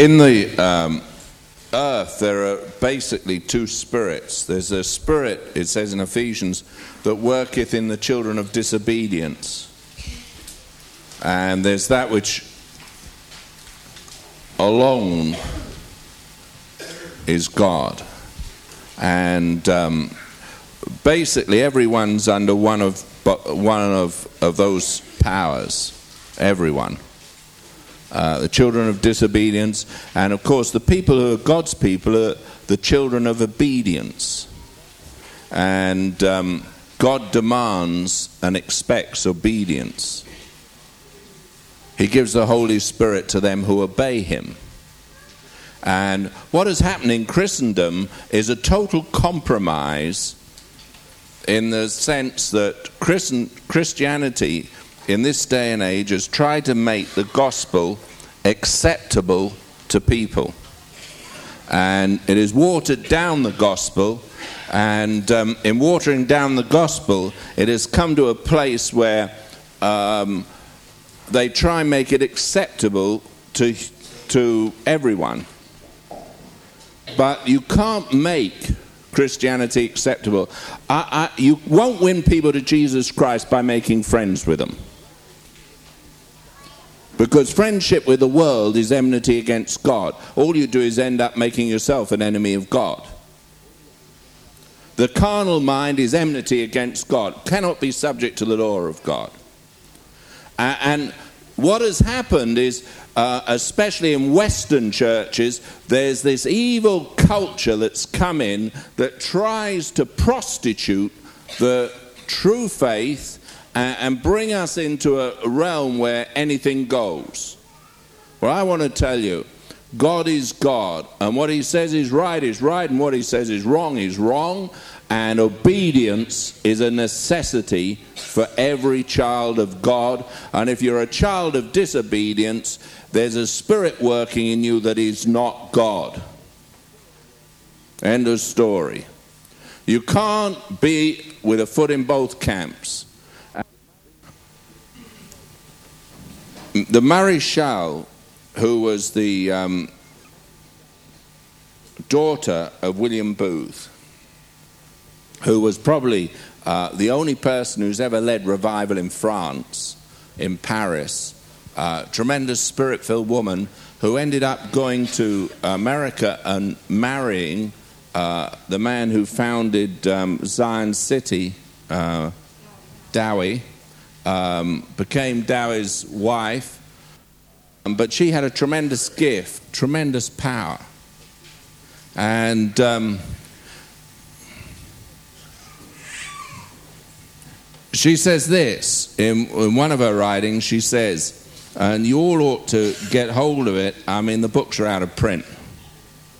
in the um, earth, there are basically two spirits. There's a spirit, it says in Ephesians, that worketh in the children of disobedience. And there's that which alone is God. And um, basically, everyone's under one of, one of, of those powers. Everyone. Uh, the children of disobedience, and of course, the people who are God's people are the children of obedience. And um, God demands and expects obedience. He gives the Holy Spirit to them who obey Him. And what has happened in Christendom is a total compromise in the sense that Christianity in this day and age has tried to make the gospel acceptable to people. And it has watered down the gospel, and um, in watering down the gospel, it has come to a place where um, they try and make it acceptable to, to everyone. But you can't make Christianity acceptable. I, I, you won't win people to Jesus Christ by making friends with them. Because friendship with the world is enmity against God. All you do is end up making yourself an enemy of God. The carnal mind is enmity against God, cannot be subject to the law of God. And what has happened is, uh, especially in Western churches, there's this evil culture that's come in that tries to prostitute the true faith and bring us into a realm where anything goes. Well, I want to tell you, God is God, and what He says is right is right, and what He says is wrong is wrong, and obedience is a necessity for every child of God. And if you're a child of disobedience, there's a spirit working in you that is not God. End of story. You can't be with a foot in both camps. The Maréchale, who was the um, daughter of William Booth, who was probably uh, the only person who's ever led revival in France, in Paris, uh, tremendous spirit filled woman who ended up going to America and marrying uh, the man who founded um, Zion City, uh, Dowie um, became Dowie's wife, um, but she had a tremendous gift, tremendous power. And um, she says this in, in one of her writings, she says, and you all ought to get hold of it. I mean, the books are out of print,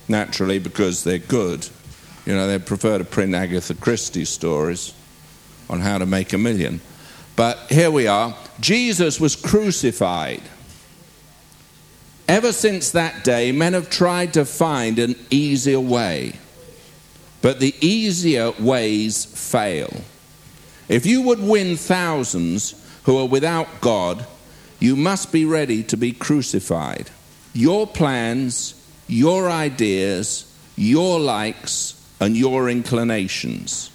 naturally, because they're good. You know, they prefer to print Agatha Christie stories on how to make a million. But here we are. Jesus was crucified. Ever since that day, men have tried to find an easier way. But the easier ways fail. If you would win thousands who are without God, you must be ready to be crucified. Your plans, your ideas, your likes, and your inclinations.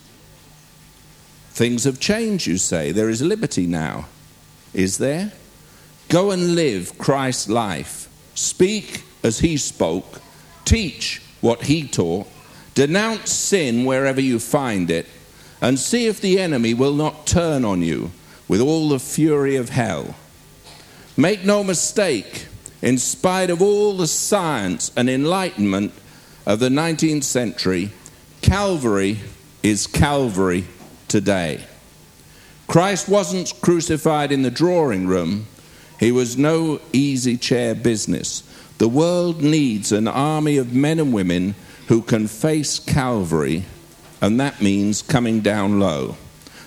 Things have changed, you say. There is liberty now. Is there? Go and live Christ's life. Speak as he spoke. Teach what he taught. Denounce sin wherever you find it. And see if the enemy will not turn on you with all the fury of hell. Make no mistake, in spite of all the science and enlightenment of the 19th century, Calvary is Calvary today. Christ wasn't crucified in the drawing room, he was no easy chair business. The world needs an army of men and women who can face Calvary, and that means coming down low.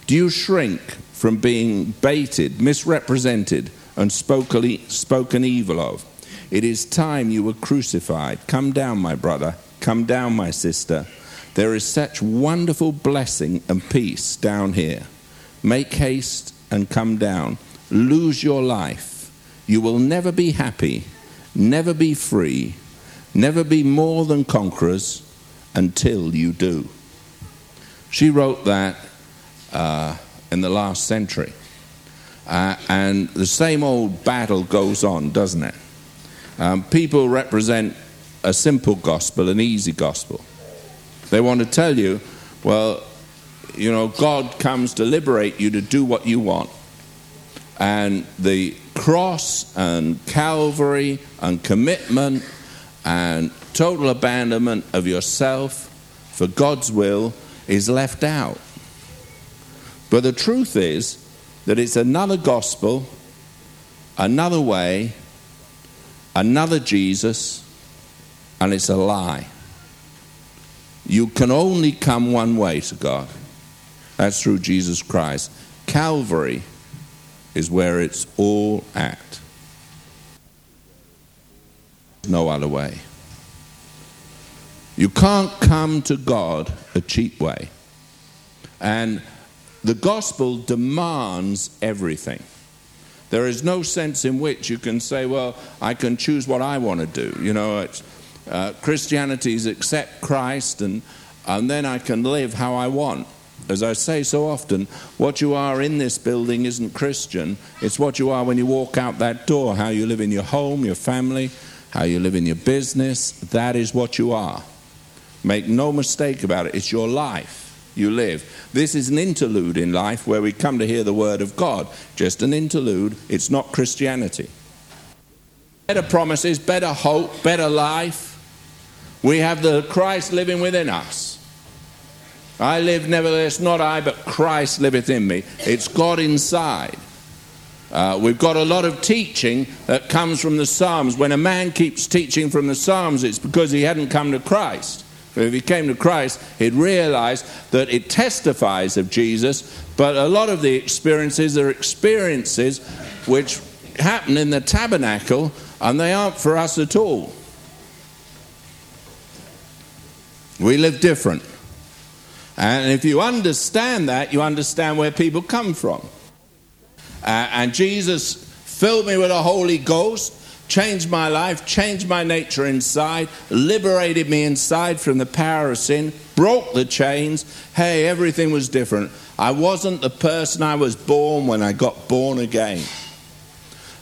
Do you shrink from being baited, misrepresented, and spoken evil of? It is time you were crucified. Come down, my brother. Come down, my sister. There is such wonderful blessing and peace down here. Make haste and come down. Lose your life. You will never be happy, never be free, Never be more than conquerors until you do. She wrote that uh, in the last century. Uh, and the same old battle goes on, doesn't it? Um, people represent a simple gospel, an easy gospel. They want to tell you, well, you know, God comes to liberate you to do what you want. And the cross and Calvary and commitment and total abandonment of yourself for God's will is left out. But the truth is that it's another gospel, another way, another Jesus, and it's a lie. You can only come one way to God. That's through Jesus Christ. Calvary is where it's all at. No other way. You can't come to God a cheap way. And the gospel demands everything. There is no sense in which you can say, well, I can choose what I want to do. You know, uh, Christianity is accept Christ and, and then I can live how I want. As I say so often, what you are in this building isn't Christian. It's what you are when you walk out that door, how you live in your home, your family, how you live in your business. That is what you are. Make no mistake about it. It's your life you live. This is an interlude in life where we come to hear the word of God. Just an interlude. It's not Christianity. Better promises, better hope, better life. We have the Christ living within us. I live, nevertheless, not I, but Christ liveth in me. It's God inside. Uh, we've got a lot of teaching that comes from the Psalms. When a man keeps teaching from the Psalms, it's because he hadn't come to Christ. If he came to Christ, he'd realize that it testifies of Jesus, but a lot of the experiences are experiences which happen in the tabernacle and they aren't for us at all. We live different. And if you understand that, you understand where people come from. Uh, and Jesus filled me with the Holy Ghost, changed my life, changed my nature inside, liberated me inside from the power of sin, broke the chains. Hey, everything was different. I wasn't the person I was born when I got born again.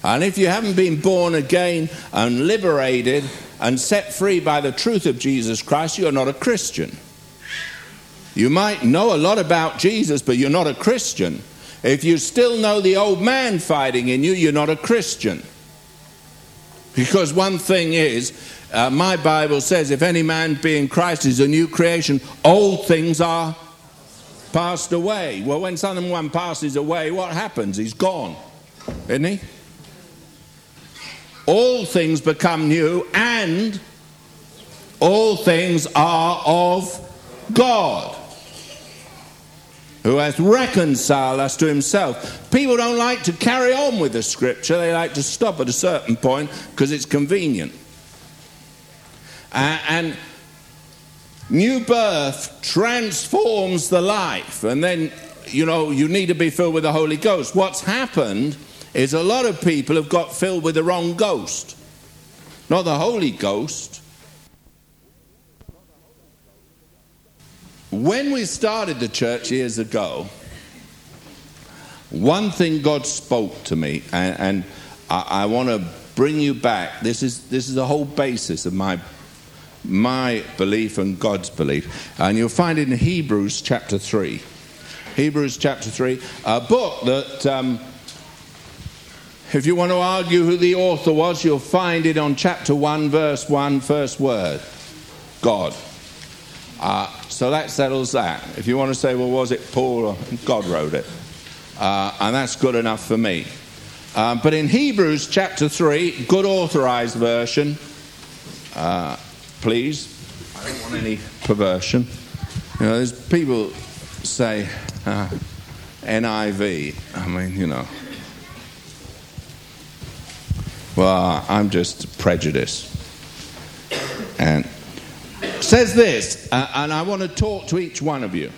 And if you haven't been born again and liberated and set free by the truth of Jesus Christ, you're not a Christian. You might know a lot about Jesus, but you're not a Christian. If you still know the old man fighting in you, you're not a Christian. Because one thing is, uh, my Bible says, if any man be in Christ is a new creation, old things are passed away. Well, when someone passes away, what happens? He's gone, isn't he? All things become new, and all things are of God who has reconciled us to himself. People don't like to carry on with the scripture, they like to stop at a certain point because it's convenient. Uh, and new birth transforms the life, and then, you know, you need to be filled with the Holy Ghost. What's happened is a lot of people have got filled with the wrong ghost, not the Holy Ghost. When we started the church years ago, one thing God spoke to me, and, and I, I want to bring you back. This is, this is the whole basis of my, my belief and God's belief. And you'll find it in Hebrews chapter 3. Hebrews chapter 3, a book that, um, if you want to argue who the author was, you'll find it on chapter 1, verse 1, first word God. Uh, so that settles that. If you want to say, well, was it Paul God wrote it? Uh, and that's good enough for me. Um, but in Hebrews chapter 3, good authorized version, uh, please. I don't want any perversion. You know, there's people say uh, NIV. I mean, you know. Well, I'm just prejudiced. And says this, uh, and I want to talk to each one of you.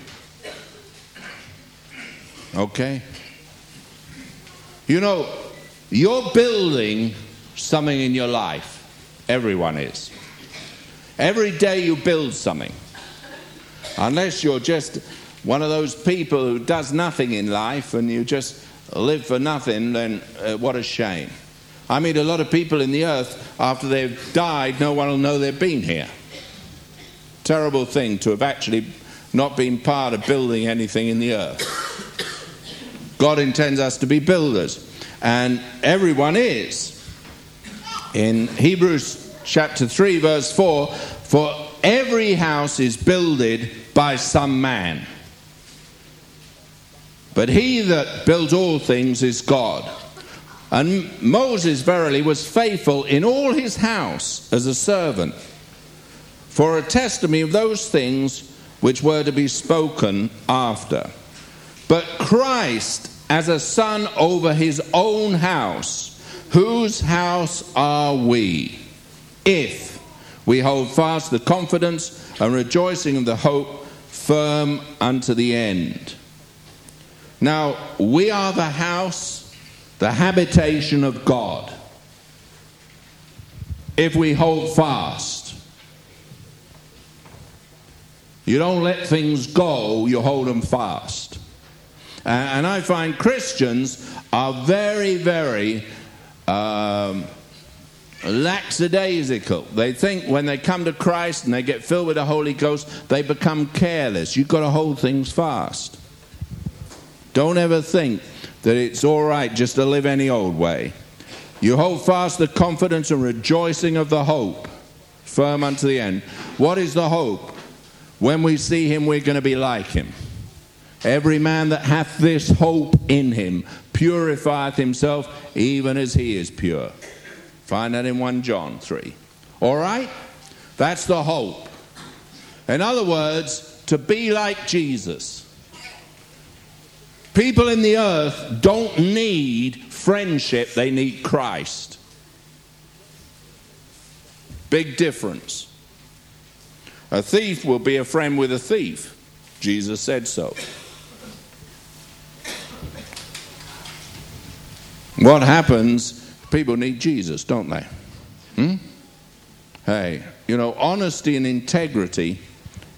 Okay? You know, you're building something in your life. Everyone is. Every day you build something. Unless you're just one of those people who does nothing in life and you just live for nothing, then uh, what a shame. I meet a lot of people in the earth, after they've died, no one will know they've been here. Terrible thing to have actually not been part of building anything in the earth. God intends us to be builders, and everyone is. In Hebrews chapter 3, verse 4, for every house is builded by some man. But he that builds all things is God. And Moses verily was faithful in all his house as a servant, for a testimony of those things which were to be spoken after. But Christ as a son over his own house, whose house are we? If we hold fast the confidence and rejoicing of the hope firm unto the end. Now, we are the house, the habitation of God. If we hold fast, you don't let things go, you hold them fast. And I find Christians are very, very um, lackadaisical. They think when they come to Christ and they get filled with the Holy Ghost, they become careless. You've got to hold things fast. Don't ever think that it's all right just to live any old way. You hold fast the confidence and rejoicing of the hope, firm unto the end. What is the hope? When we see him, we're going to be like him. Every man that hath this hope in him purifieth himself even as he is pure. Find that in 1 John 3. All right? That's the hope. In other words, to be like Jesus. People in the earth don't need friendship, they need Christ. Big difference. A thief will be a friend with a thief. Jesus said so. What happens? People need Jesus, don't they? Hmm? Hey, you know, honesty and integrity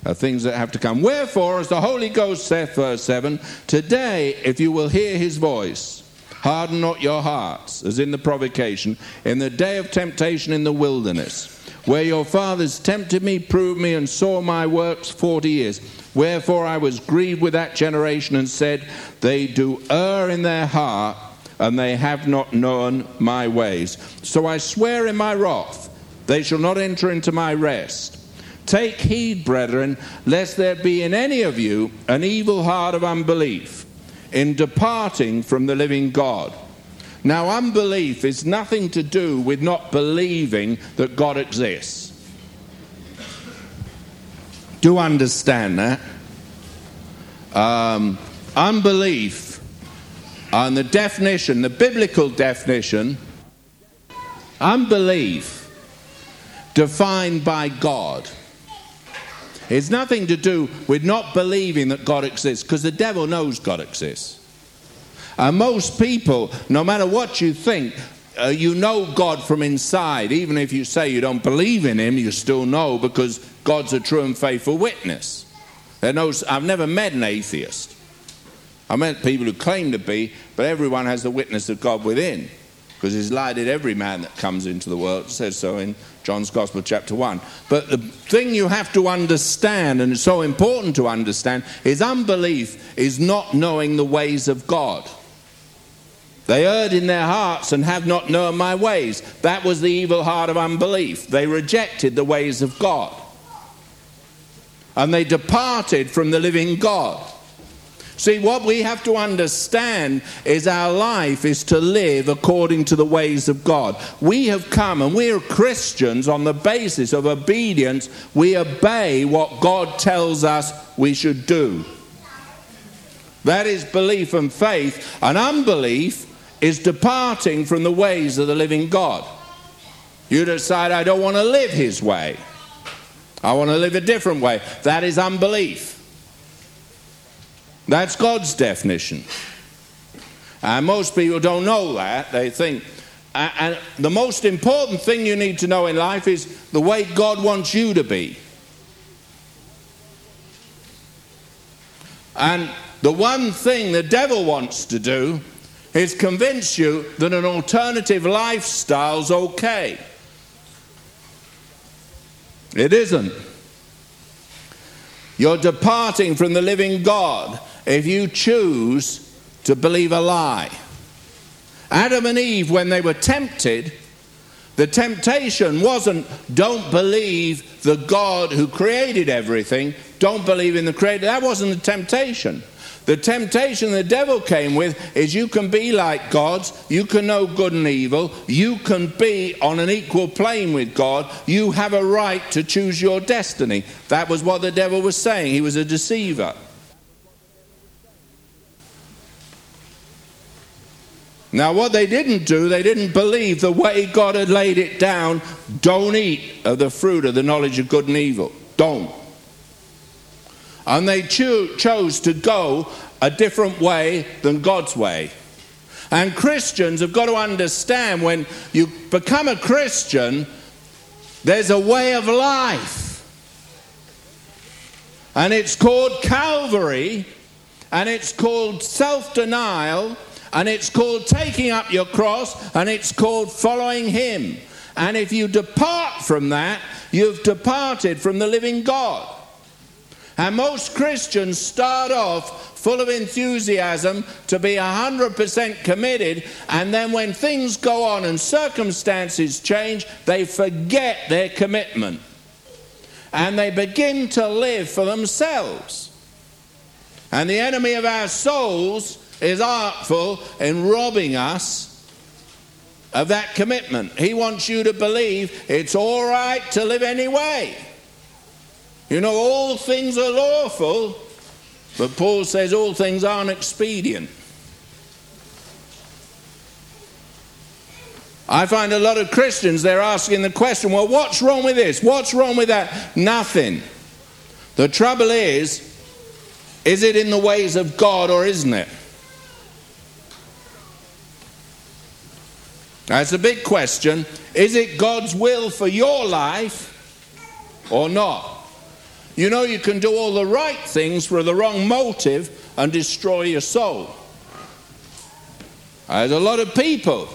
are things that have to come. Wherefore, as the Holy Ghost saith, verse 7, today, if you will hear his voice, harden not your hearts, as in the provocation, in the day of temptation in the wilderness, where your fathers tempted me, proved me, and saw my works forty years. Wherefore I was grieved with that generation and said, They do err in their heart and they have not known my ways. So I swear in my wrath, they shall not enter into my rest. Take heed, brethren, lest there be in any of you an evil heart of unbelief in departing from the living God. Now, unbelief is nothing to do with not believing that God exists. Do understand that? Um, unbelief and the definition, the biblical definition, unbelief defined by God. It's nothing to do with not believing that God exists, because the devil knows God exists. And most people, no matter what you think, uh, you know God from inside. Even if you say you don't believe in Him, you still know because God's a true and faithful witness. There I've never met an atheist. I met people who claim to be, but everyone has the witness of God within. Because he's lighted every man that comes into the world. Says so in John's Gospel, chapter 1. But the thing you have to understand, and it's so important to understand, is unbelief is not knowing the ways of God. They erred in their hearts and have not known my ways. That was the evil heart of unbelief. They rejected the ways of God. And they departed from the living God. See, what we have to understand is our life is to live according to the ways of God. We have come and we're Christians on the basis of obedience. We obey what God tells us we should do. That is belief and faith. And unbelief is departing from the ways of the living God. You decide, I don't want to live His way. I want to live a different way. That is unbelief. That's God's definition. And most people don't know that. They think And the most important thing you need to know in life is the way God wants you to be. And the one thing the devil wants to do is convince you that an alternative lifestyle's okay. It isn't. You're departing from the living God if you choose to believe a lie. Adam and Eve, when they were tempted, the temptation wasn't don't believe the God who created everything, don't believe in the creator. That wasn't the temptation. The temptation the devil came with is you can be like gods, you can know good and evil, you can be on an equal plane with God, you have a right to choose your destiny. That was what the devil was saying. He was a deceiver. Now, what they didn't do, they didn't believe the way God had laid it down don't eat of the fruit of the knowledge of good and evil. Don't. And they cho- chose to go a different way than God's way. And Christians have got to understand when you become a Christian, there's a way of life. And it's called Calvary, and it's called self denial and it's called taking up your cross, and it's called following Him. And if you depart from that, you've departed from the living God. And most Christians start off full of enthusiasm to be 100% committed, and then when things go on and circumstances change, they forget their commitment. And they begin to live for themselves. And the enemy of our souls is artful in robbing us of that commitment. He wants you to believe it's all right to live anyway. You know, all things are lawful, but Paul says all things aren't expedient. I find a lot of Christians, they're asking the question, well, what's wrong with this? What's wrong with that? Nothing. The trouble is, is it in the ways of God or isn't it? That's a big question. Is it God's will for your life or not? You know, you can do all the right things for the wrong motive and destroy your soul. There's a lot of people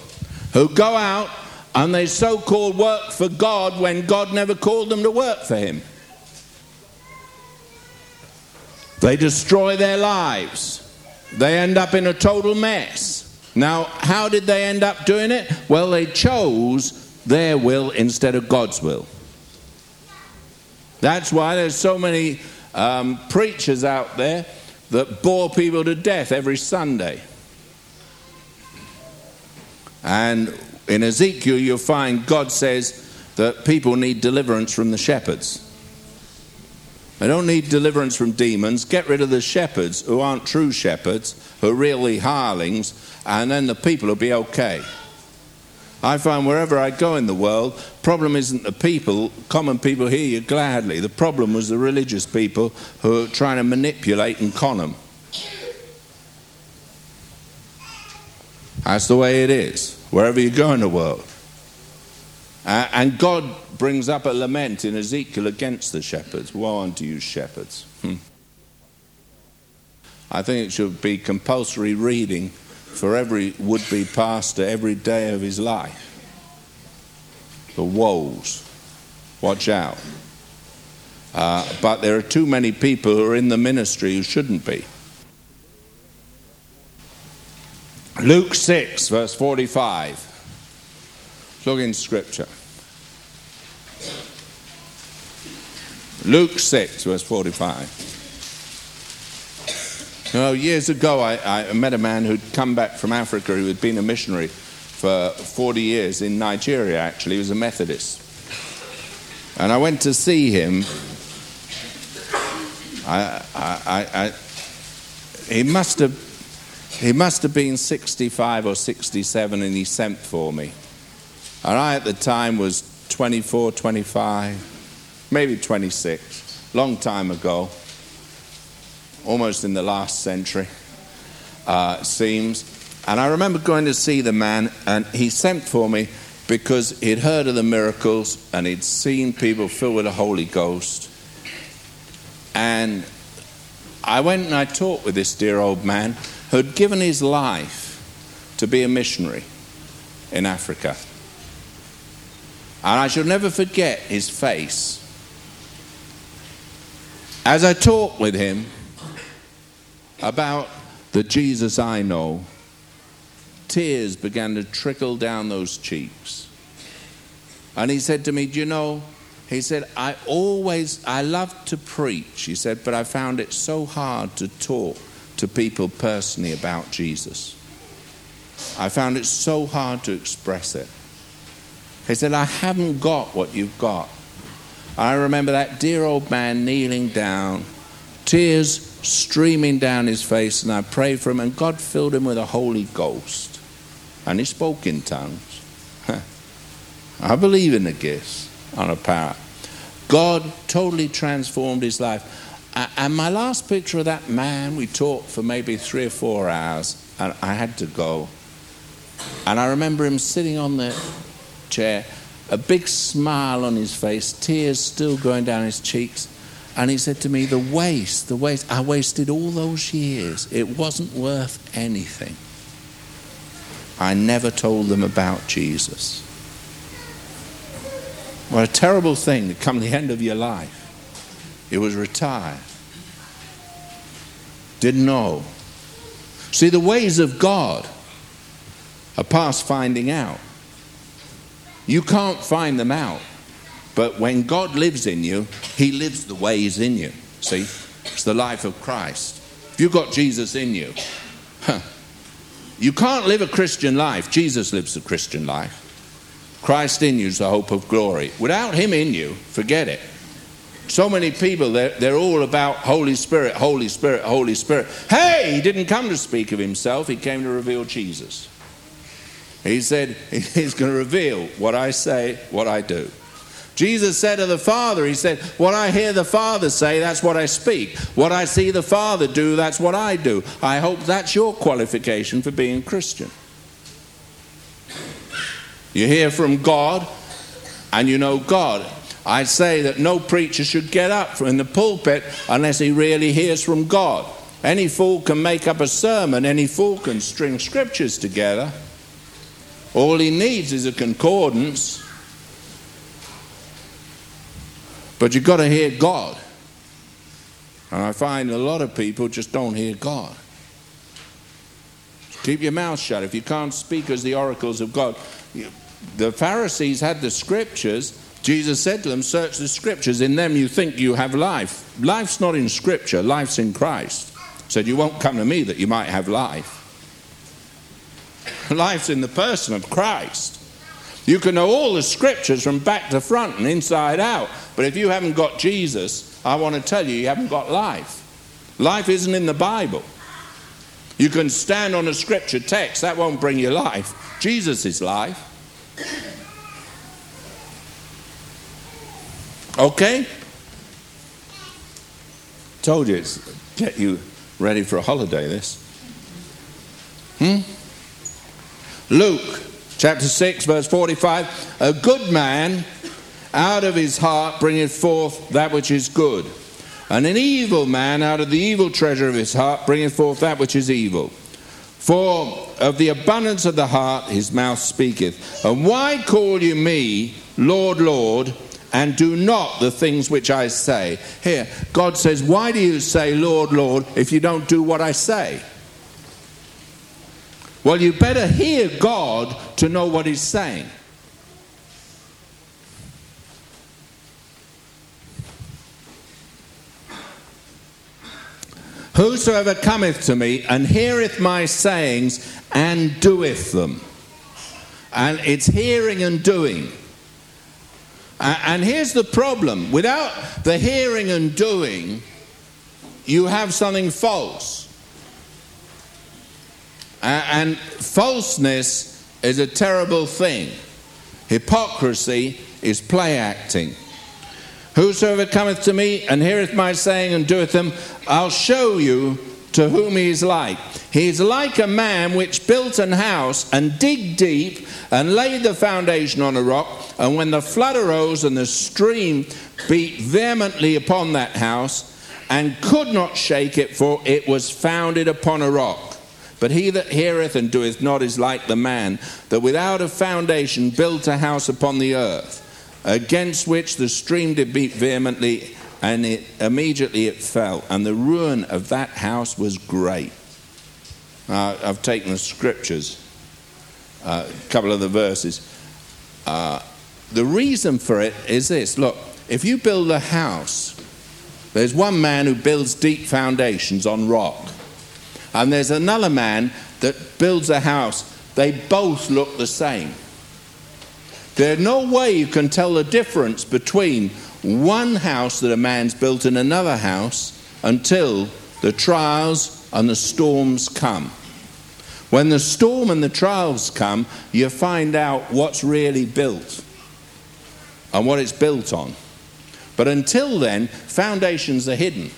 who go out and they so called work for God when God never called them to work for Him. They destroy their lives, they end up in a total mess. Now, how did they end up doing it? Well, they chose their will instead of God's will. That's why there's so many um, preachers out there that bore people to death every Sunday. And in Ezekiel, you'll find God says that people need deliverance from the shepherds. They don't need deliverance from demons. Get rid of the shepherds who aren't true shepherds, who are really hirelings, and then the people will be okay. I find wherever I go in the world, problem isn't the people. Common people hear you gladly. The problem was the religious people who are trying to manipulate and con them. That's the way it is, wherever you go in the world. Uh, and God brings up a lament in Ezekiel against the shepherds. Woe unto you, shepherds. Hmm. I think it should be compulsory reading for every would be pastor every day of his life. The woes. Watch out. Uh, but there are too many people who are in the ministry who shouldn't be. Luke 6, verse 45. Look in Scripture. Luke 6, verse 45. Know, years ago, I, I met a man who'd come back from Africa who had been a missionary for 40 years in Nigeria, actually. He was a Methodist. And I went to see him. I, I, I, he must have he must have been 65 or 67 and he sent for me. And I at the time was 24, 25, maybe 26, long time ago almost in the last century, uh, seems. And I remember going to see the man, and he sent for me because he'd heard of the miracles and he'd seen people filled with the Holy Ghost. And I went and I talked with this dear old man who'd given his life to be a missionary in Africa. And I shall never forget his face. As I talked with him about the Jesus I know, tears began to trickle down those cheeks. And he said to me, Do you know? He said, I always, I love to preach, he said, but I found it so hard to talk to people personally about Jesus. I found it so hard to express it. He said, I haven't got what you've got. I remember that dear old man kneeling down, tears streaming down his face, and I prayed for him, and God filled him with a Holy Ghost. And he spoke in tongues. I believe in the gifts on a power. God totally transformed his life. And my last picture of that man, we talked for maybe three or four hours, and I had to go. And I remember him sitting on the chair, a big smile on his face, tears still going down his cheeks. And he said to me, The waste, the waste, I wasted all those years. It wasn't worth anything. I never told them about Jesus. What a terrible thing to come to the end of your life. It was retired. Didn't know. See, the ways of God are past finding out. You can't find them out. But when God lives in you, He lives the ways in you. See? It's the life of Christ. If you've got Jesus in you, huh, you can't live a Christian life. Jesus lives a Christian life. Christ in you is the hope of glory. Without Him in you, forget it. So many people, they're, they're all about Holy Spirit, Holy Spirit, Holy Spirit. Hey, He didn't come to speak of Himself, He came to reveal Jesus. He said, He's going to reveal what I say, what I do. Jesus said to the Father, He said, What I hear the Father say, that's what I speak. What I see the Father do, that's what I do. I hope that's your qualification for being Christian. You hear from God and you know God. I say that no preacher should get up in the pulpit unless he really hears from God. Any fool can make up a sermon, any fool can string scriptures together. All he needs is a concordance. But you've got to hear God. And I find a lot of people just don't hear God. Keep your mouth shut. If you can't speak as the oracles of God, the Pharisees had the scriptures. Jesus said to them, Search the scriptures. In them you think you have life. Life's not in scripture, life's in Christ. He said, You won't come to me that you might have life. Life's in the person of Christ. You can know all the scriptures from back to front and inside out, but if you haven't got Jesus, I want to tell you, you haven't got life. Life isn't in the Bible. You can stand on a scripture text, that won't bring you life. Jesus is life. Okay? Told you it's get you ready for a holiday, this. Hmm? Luke chapter 6, verse 45 A good man out of his heart bringeth forth that which is good, and an evil man out of the evil treasure of his heart bringeth forth that which is evil. For of the abundance of the heart his mouth speaketh. And why call you me Lord, Lord, and do not the things which I say? Here, God says, Why do you say Lord, Lord, if you don't do what I say? Well, you better hear God to know what He's saying. Whosoever cometh to me and heareth my sayings and doeth them. And it's hearing and doing. And here's the problem without the hearing and doing, you have something false. And falseness is a terrible thing. Hypocrisy is play acting. Whosoever cometh to me and heareth my saying and doeth them, I'll show you to whom he is like. He is like a man which built an house and dig deep and laid the foundation on a rock. And when the flood arose and the stream beat vehemently upon that house and could not shake it, for it was founded upon a rock. But he that heareth and doeth not is like the man that without a foundation built a house upon the earth, against which the stream did beat vehemently, and it, immediately it fell. And the ruin of that house was great. Uh, I've taken the scriptures, uh, a couple of the verses. Uh, the reason for it is this look, if you build a house, there's one man who builds deep foundations on rock, and there's another man that builds a house. They both look the same. There's no way you can tell the difference between one house that a man's built and another house until the trials and the storms come. When the storm and the trials come, you find out what's really built and what it's built on. But until then, foundations are hidden.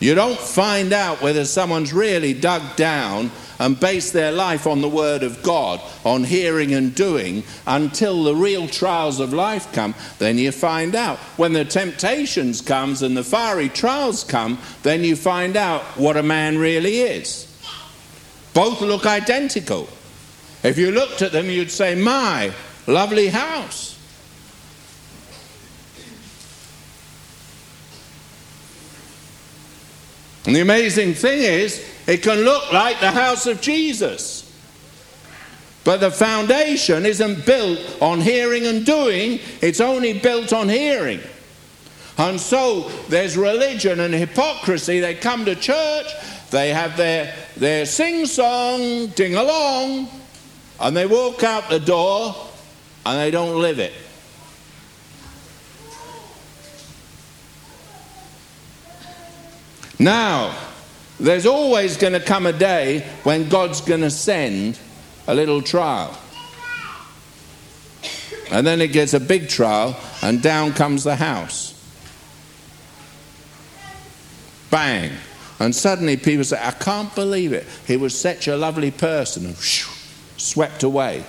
You don't find out whether someone's really dug down and based their life on the Word of God, on hearing and doing, until the real trials of life come. Then you find out. When the temptations comes and the fiery trials come, then you find out what a man really is. Both look identical. If you looked at them, you'd say, My lovely house. And the amazing thing is, it can look like the house of Jesus. But the foundation isn't built on hearing and doing, it's only built on hearing. And so there's religion and hypocrisy. They come to church, they have their, their sing song, ding along, and they walk out the door and they don't live it. Now, there's always going to come a day when God's going to send a little trial. And then it gets a big trial, and down comes the house. Bang. And suddenly people say, I can't believe it. He was such a lovely person. And swept away.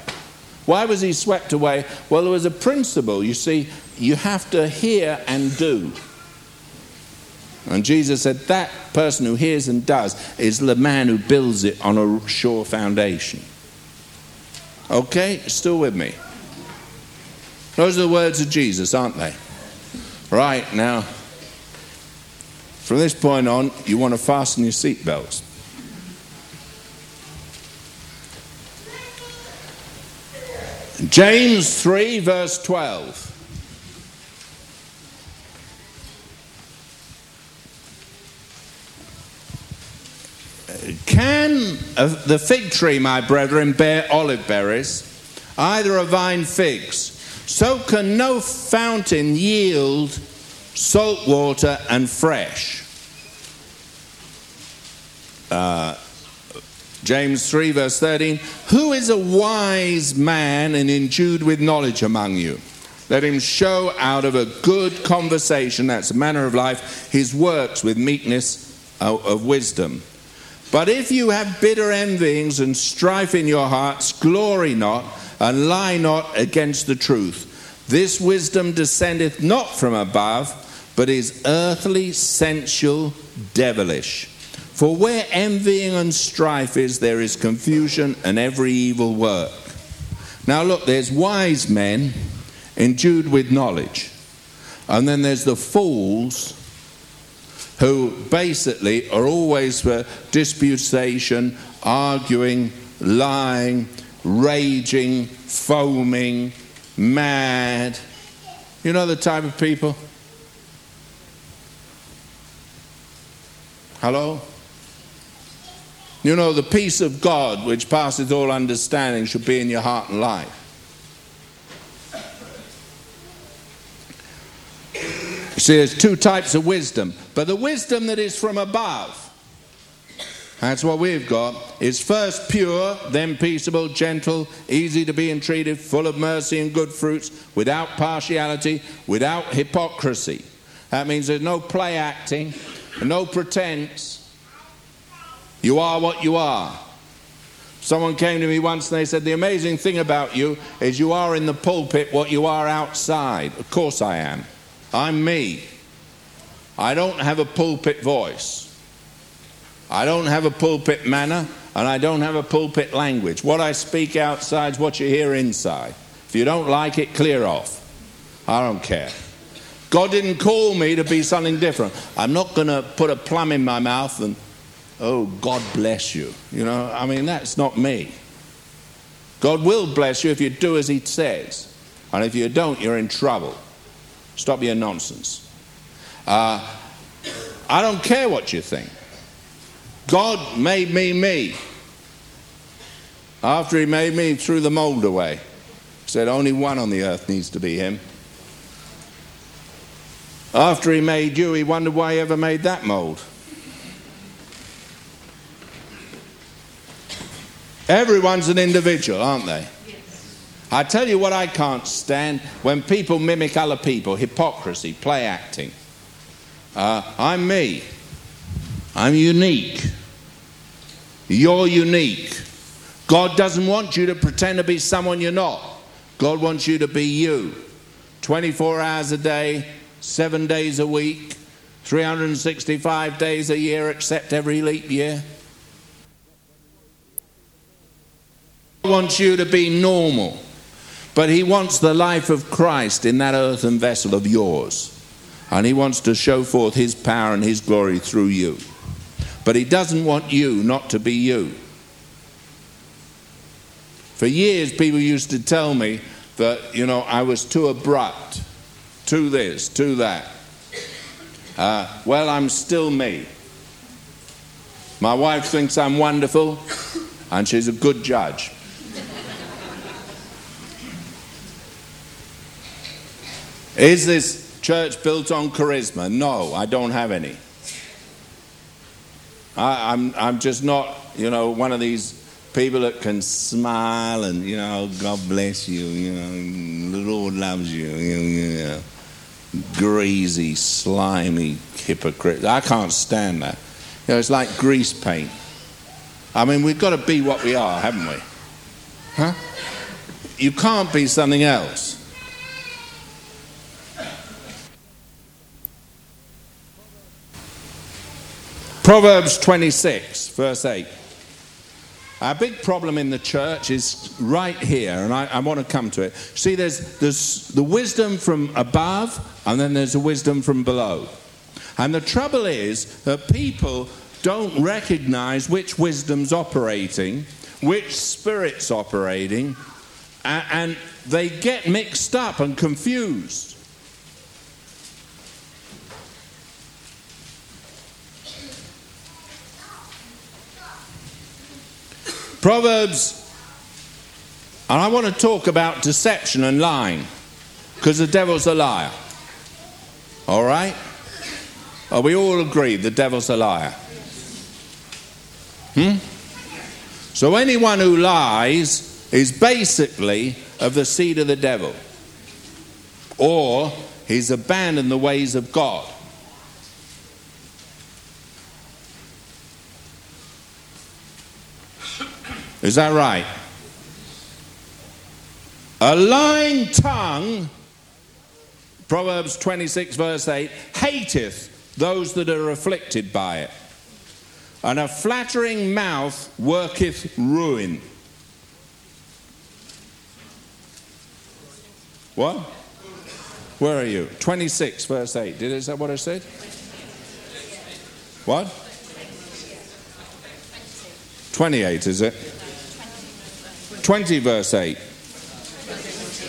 Why was he swept away? Well, there was a principle. You see, you have to hear and do. And Jesus said, That person who hears and does is the man who builds it on a sure foundation. Okay? Still with me? Those are the words of Jesus, aren't they? Right, now, from this point on, you want to fasten your seatbelts. James 3, verse 12. Can the fig tree, my brethren, bear olive berries, either a vine figs? So can no fountain yield salt water and fresh. Uh, James 3, verse 13. Who is a wise man and endued with knowledge among you? Let him show out of a good conversation, that's a manner of life, his works with meekness of wisdom. But if you have bitter envyings and strife in your hearts, glory not and lie not against the truth. This wisdom descendeth not from above, but is earthly, sensual, devilish. For where envying and strife is, there is confusion and every evil work. Now, look, there's wise men endued with knowledge, and then there's the fools who basically are always for disputation, arguing, lying, raging, foaming, mad. You know the type of people? Hello? You know, the peace of God, which passeth all understanding, should be in your heart and life. See, there's two types of wisdom, but the wisdom that is from above, that's what we've got, is first pure, then peaceable, gentle, easy to be entreated, full of mercy and good fruits, without partiality, without hypocrisy. That means there's no play acting, No pretense. You are what you are. Someone came to me once and they said, The amazing thing about you is you are in the pulpit what you are outside. Of course I am. I'm me. I don't have a pulpit voice. I don't have a pulpit manner and I don't have a pulpit language. What I speak outside is what you hear inside. If you don't like it, clear off. I don't care. God didn't call me to be something different. I'm not going to put a plum in my mouth and, oh, God bless you. You know, I mean, that's not me. God will bless you if you do as He says. And if you don't, you're in trouble. Stop your nonsense. Uh, I don't care what you think. God made me me. After He made me, He threw the mold away. He said, Only one on the earth needs to be Him. After He made you, He wondered why He ever made that mold. Everyone's an individual, aren't they? I tell you what I can't stand when people mimic other people hypocrisy, play acting. Uh, I'm me. I'm unique. You're unique. God doesn't want you to pretend to be someone you're not. God wants you to be you. 24 hours a day, seven days a week, 365 days a year, except every leap year. God wants you to be normal. But he wants the life of Christ in that earthen vessel of yours. And he wants to show forth his power and his glory through you. But he doesn't want you not to be you. For years, people used to tell me that, you know, I was too abrupt, too this, too that. Uh, well, I'm still me. My wife thinks I'm wonderful, and she's a good judge. Is this church built on charisma? No, I don't have any. I, am I'm, I'm just not, you know, one of these people that can smile and, you know, God bless you, you know, the Lord loves you, you know, greasy, slimy hypocrite. I can't stand that. You know, it's like grease paint. I mean, we've got to be what we are, haven't we? Huh? You can't be something else. Proverbs 26, verse 8. Our big problem in the church is right here, and I, I, want to come to it. See, there's, there's the wisdom from above, and then there's the wisdom from below. And the trouble is that people don't recognize which wisdom's operating, which spirit's operating, and, and they get mixed up and confused. Proverbs, and I want to talk about deception and lying, because the devil's a liar. All right? Are we all agree the devil's a liar? Hmm? So anyone who lies is basically of the seed of the devil, or he's abandoned the ways of God. Is that right? A lying tongue, Proverbs 26, verse 8, hateth those that are afflicted by it. And a flattering mouth worketh ruin. What? Where are you? 26, verse 8. Did is that what I said? What? 28, is it? 20, verse 8.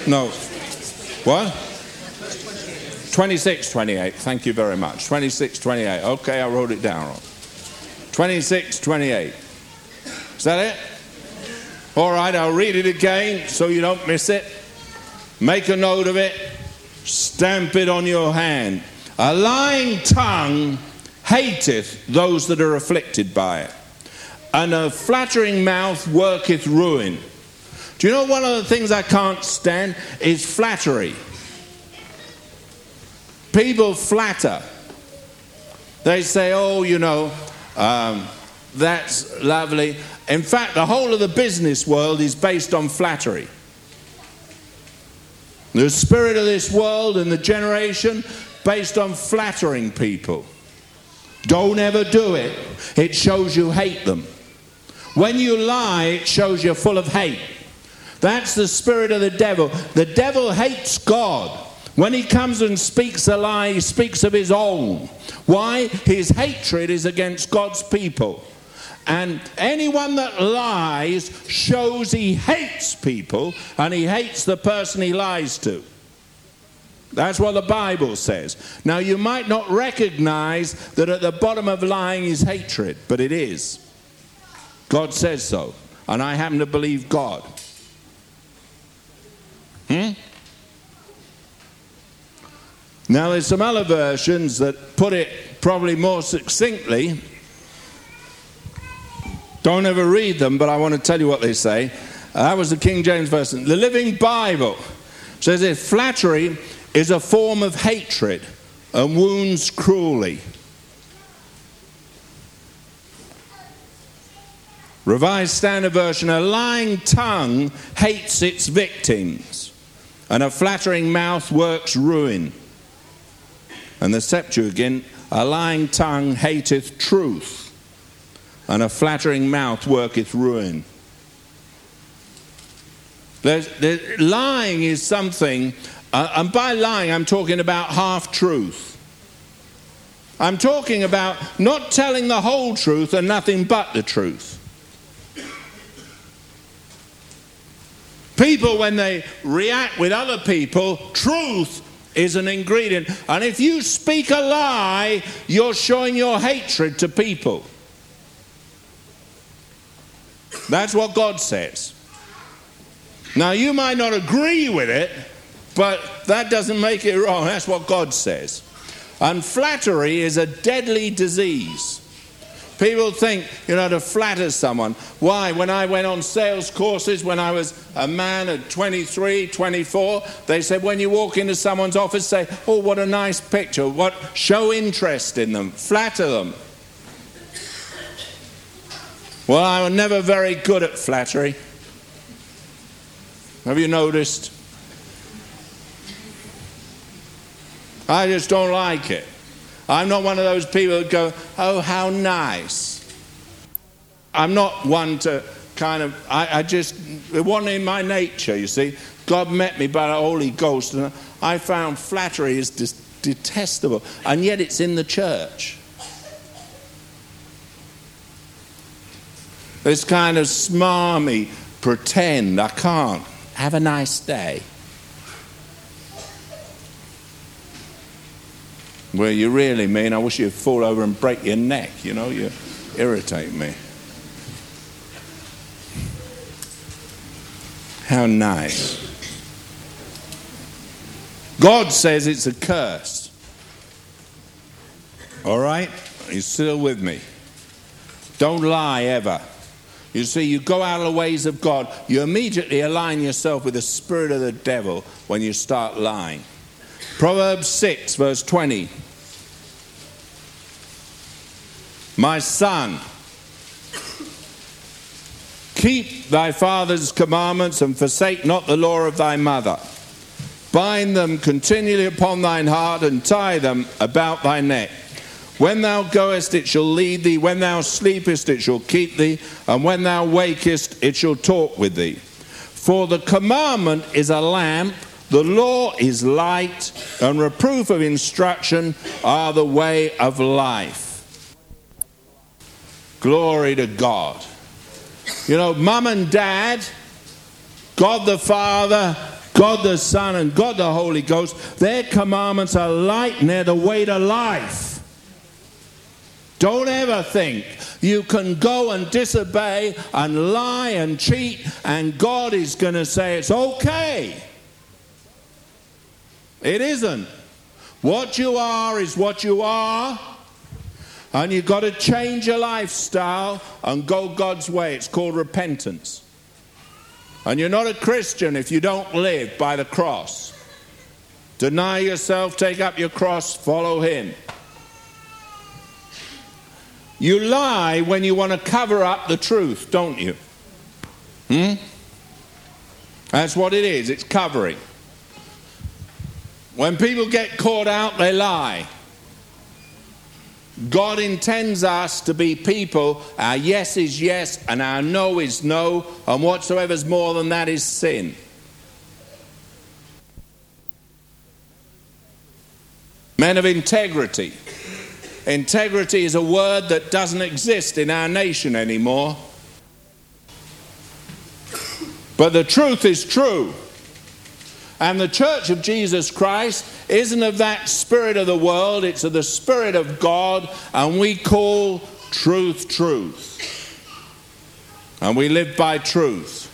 No. What? 26, 28. Thank you very much. 26, 28. Okay, I wrote it down. 26, 28. Is that it? All right, I'll read it again so you don't miss it. Make a note of it. Stamp it on your hand. A lying tongue hateth those that are afflicted by it, and a flattering mouth worketh ruin. Do you know one of the things I can't stand is flattery? People flatter. They say, oh, you know, um, that's lovely. In fact, the whole of the business world is based on flattery. The spirit of this world and the generation based on flattering people. Don't ever do it. It shows you hate them. When you lie, it shows you're full of hate. That's the spirit of the devil. The devil hates God. When he comes and speaks a lie, he speaks of his own. Why? His hatred is against God's people. And anyone that lies shows he hates people and he hates the person he lies to. That's what the Bible says. Now, you might not recognize that at the bottom of lying is hatred, but it is. God says so. And I happen to believe God. Hmm? Now, there's some other versions that put it probably more succinctly. Don't ever read them, but I want to tell you what they say. that was the King James Version. The Living Bible says this flattery is a form of hatred and wounds cruelly. Revised Standard Version a lying tongue hates its victims, and a flattering mouth works ruin. And the Septuagint, a lying tongue hateth truth, and a flattering mouth worketh ruin. There's, lying is something, uh, and by lying, I'm talking about half truth. I'm talking about not telling the whole truth and nothing but the truth. People, when they react with other people, truth is an ingredient. And if you speak a lie, you're showing your hatred to people. That's what God says. Now, you might not agree with it, but that doesn't make it wrong. That's what God says. And flattery is a deadly disease. People think, you know, to flatter someone. Why? When I went on sales courses when I was a man at 23, 24, they said when you walk into someone's office, say, oh, what a nice picture. What? Show interest in them, flatter them. Well, I was never very good at flattery. Have you noticed? I just don't like it. I'm not one of those people that go, oh, how nice. I'm not one to kind of, I, I just, it wasn't in my nature, you see. God met me by the Holy Ghost, and I found flattery is detestable, and yet it's in the church. This kind of smarmy pretend, I can't. Have a nice day. Where you really mean, I wish you'd fall over and break your neck, you know, you irritate me. How nice. God says it's a curse. All right? You still with me? Don't lie ever. You see, you go out of the ways of God, you immediately align yourself with the spirit of the devil when you start lying. Proverbs 6, verse 20. My son, keep thy father's commandments and forsake not the law of thy mother. Bind them continually upon thine heart and tie them about thy neck. When thou goest, it shall lead thee. When thou sleepest, it shall keep thee. And when thou wakest, it shall talk with thee. For the commandment is a lamp, the law is light, and reproof of instruction are the way of life. Glory to God. You know, mum and dad, God the Father, God the Son, and God the Holy Ghost, their commandments are light and they're the way to life. Don't ever think you can go and disobey and lie and cheat, and God is going to say it's okay. It isn't. What you are is what you are. And you've got to change your lifestyle and go God's way. It's called repentance. And you're not a Christian if you don't live by the cross. Deny yourself, take up your cross, follow Him. You lie when you want to cover up the truth, don't you? Hmm? That's what it is. It's covering. When people get caught out, they lie. God intends us to be people, our yes is yes and our no is no, and whatsoever's more than that is sin. Men of integrity. Integrity is a word that doesn't exist in our nation anymore. But the truth is true. And the church of Jesus Christ isn't of that spirit of the world, it's of the spirit of God, and we call truth truth. And we live by truth.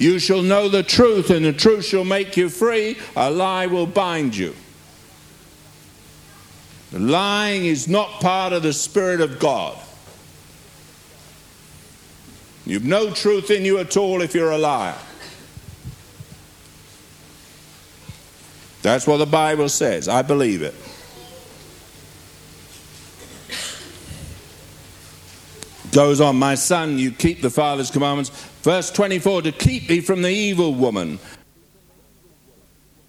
You shall know the truth, and the truth shall make you free. A lie will bind you. Lying is not part of the Spirit of God. You've no truth in you at all if you're a liar. That's what the Bible says. I believe it. Goes on, my son, you keep the Father's commandments. Verse 24 to keep thee from the evil woman,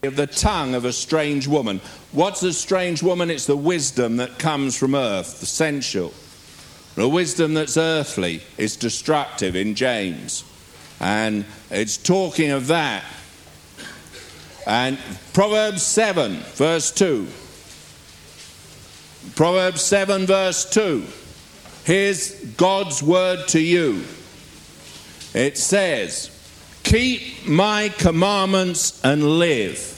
of the tongue of a strange woman. What's a strange woman? It's the wisdom that comes from earth, the sensual. The wisdom that's earthly is destructive in James. And it's talking of that. And Proverbs 7, verse 2. Proverbs 7, verse 2. Here's God's word to you. It says, Keep my commandments and live,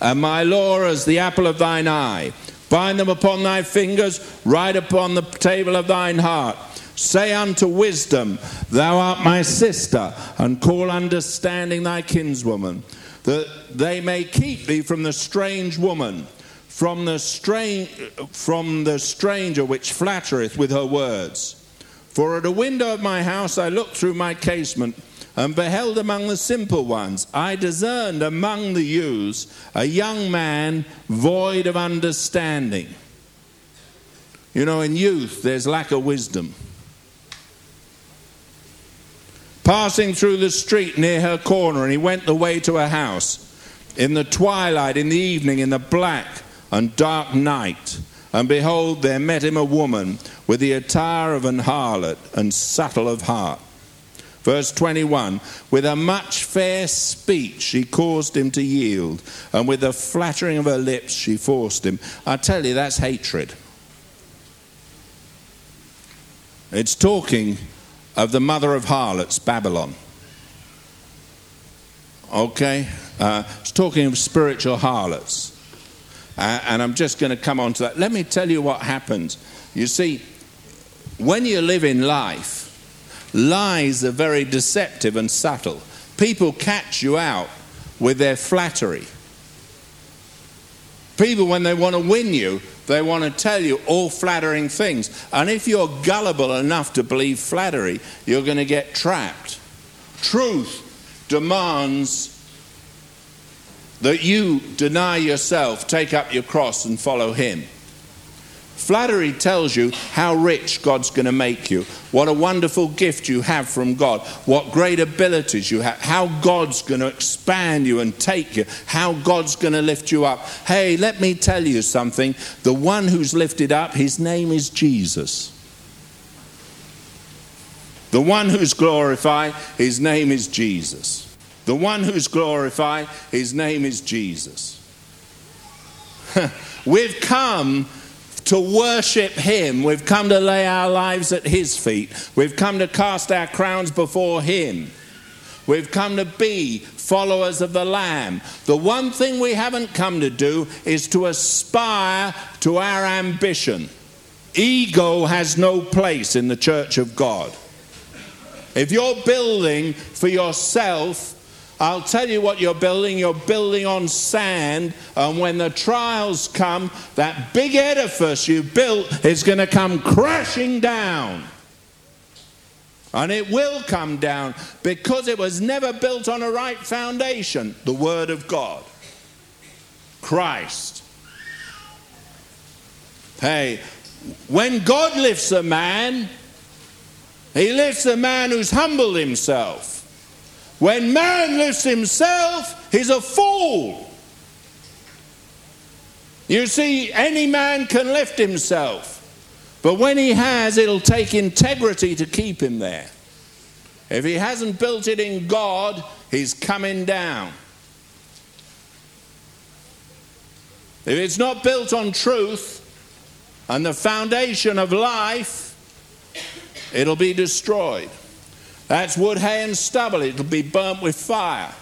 and my law as the apple of thine eye. Bind them upon thy fingers, write upon the table of thine heart. Say unto wisdom, Thou art my sister, and call understanding thy kinswoman that they may keep thee from the strange woman, from the, strange, from the stranger which flattereth with her words. For at a window of my house I looked through my casement and beheld among the simple ones, I discerned among the youths a young man void of understanding. You know, in youth, there's lack of wisdom. Passing through the street near her corner, and he went the way to her house. In the twilight, in the evening, in the black and dark night, and behold, there met him a woman with the attire of an harlot and subtle of heart. Verse 21 With a much fair speech she caused him to yield, and with the flattering of her lips she forced him. I tell you, that's hatred. It's talking of the mother of harlots, Babylon. Okay? Uh, it's talking of spiritual harlots. Uh, and I'm just going to come on to that. Let me tell you what happens. You see, when you live in life, lies are very deceptive and subtle. People catch you out with their flattery. People, when they want to win you, they want to tell you all flattering things. And if you're gullible enough to believe flattery, you're going to get trapped. Truth demands that you deny yourself, take up your cross, and follow Him. Flattery tells you how rich God's going to make you, what a wonderful gift you have from God, what great abilities you have, how God's going to expand you and take you, how God's going to lift you up. Hey, let me tell you something. The one who's lifted up, his name is Jesus. The one who's glorified, his name is Jesus. The one who's glorified, his name is Jesus. We've come to worship Him. We've come to lay our lives at His feet. We've come to cast our crowns before Him. We've come to be followers of the Lamb. The one thing we haven't come to do is to aspire to our ambition. Ego has no place in the church of God. If you're building for yourself, I'll tell you what you're building. You're building on sand, and when the trials come, that big edifice you built is going to come crashing down. And it will come down because it was never built on a right foundation the Word of God, Christ. Hey, When God lifts a man, he lifts a man who's humbled himself. When man lifts himself, he's a fool. You see, any man can lift himself. But when he has, it'll take integrity to keep him there. If he hasn't built it in God, he's coming down. If it's not built on truth and the foundation of life, it'll be destroyed. That's wood, hay, and stubble. It'll be burnt with fire.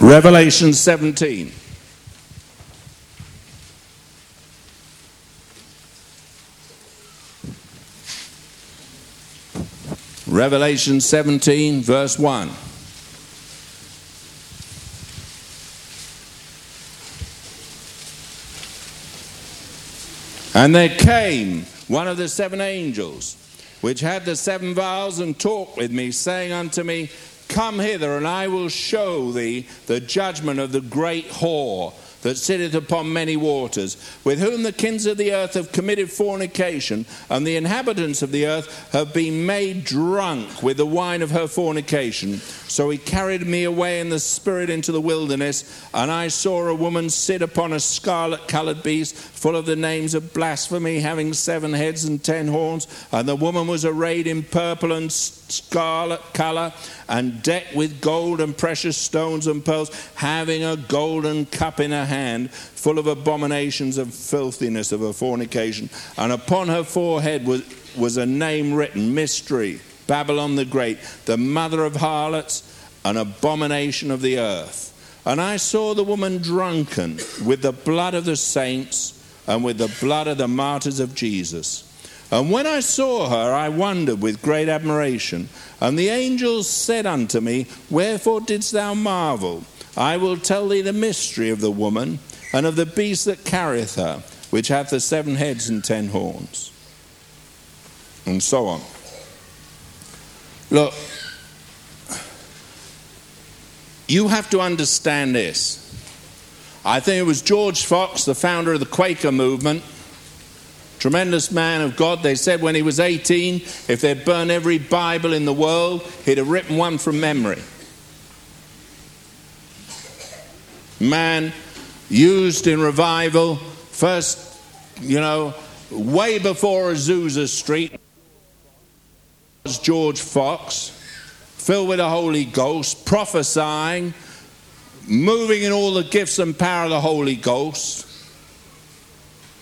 Revelation 17. Revelation 17, verse 1. And there came one of the seven angels, which had the seven vials, and talked with me, saying unto me, Come hither, and I will show thee the judgment of the great whore that sitteth upon many waters, with whom the kings of the earth have committed fornication, and the inhabitants of the earth have been made drunk with the wine of her fornication. So he carried me away in the spirit into the wilderness, and I saw a woman sit upon a scarlet colored beast, full of the names of blasphemy, having seven heads and ten horns. And the woman was arrayed in purple and scarlet color, and decked with gold and precious stones and pearls, having a golden cup in her hand, full of abominations and filthiness of her fornication. And upon her forehead was, was a name written Mystery, Babylon the Great, the mother of harlots, an abomination of the earth. And I saw the woman drunken with the blood of the saints and with the blood of the martyrs of Jesus. And when I saw her, I wondered with great admiration. And the angels said unto me, Wherefore didst thou marvel? I will tell thee the mystery of the woman and of the beast that carrieth her, which hath the seven heads and ten horns. And so on. Look, you have to understand this. I think it was George Fox, the founder of the Quaker movement, tremendous man of God. They said when he was 18, if they'd burn every Bible in the world, he'd have written one from memory. Man used in revival, first, you know, way before Azusa Street was George Fox, filled with the Holy Ghost, prophesying, moving in all the gifts and power of the Holy Ghost.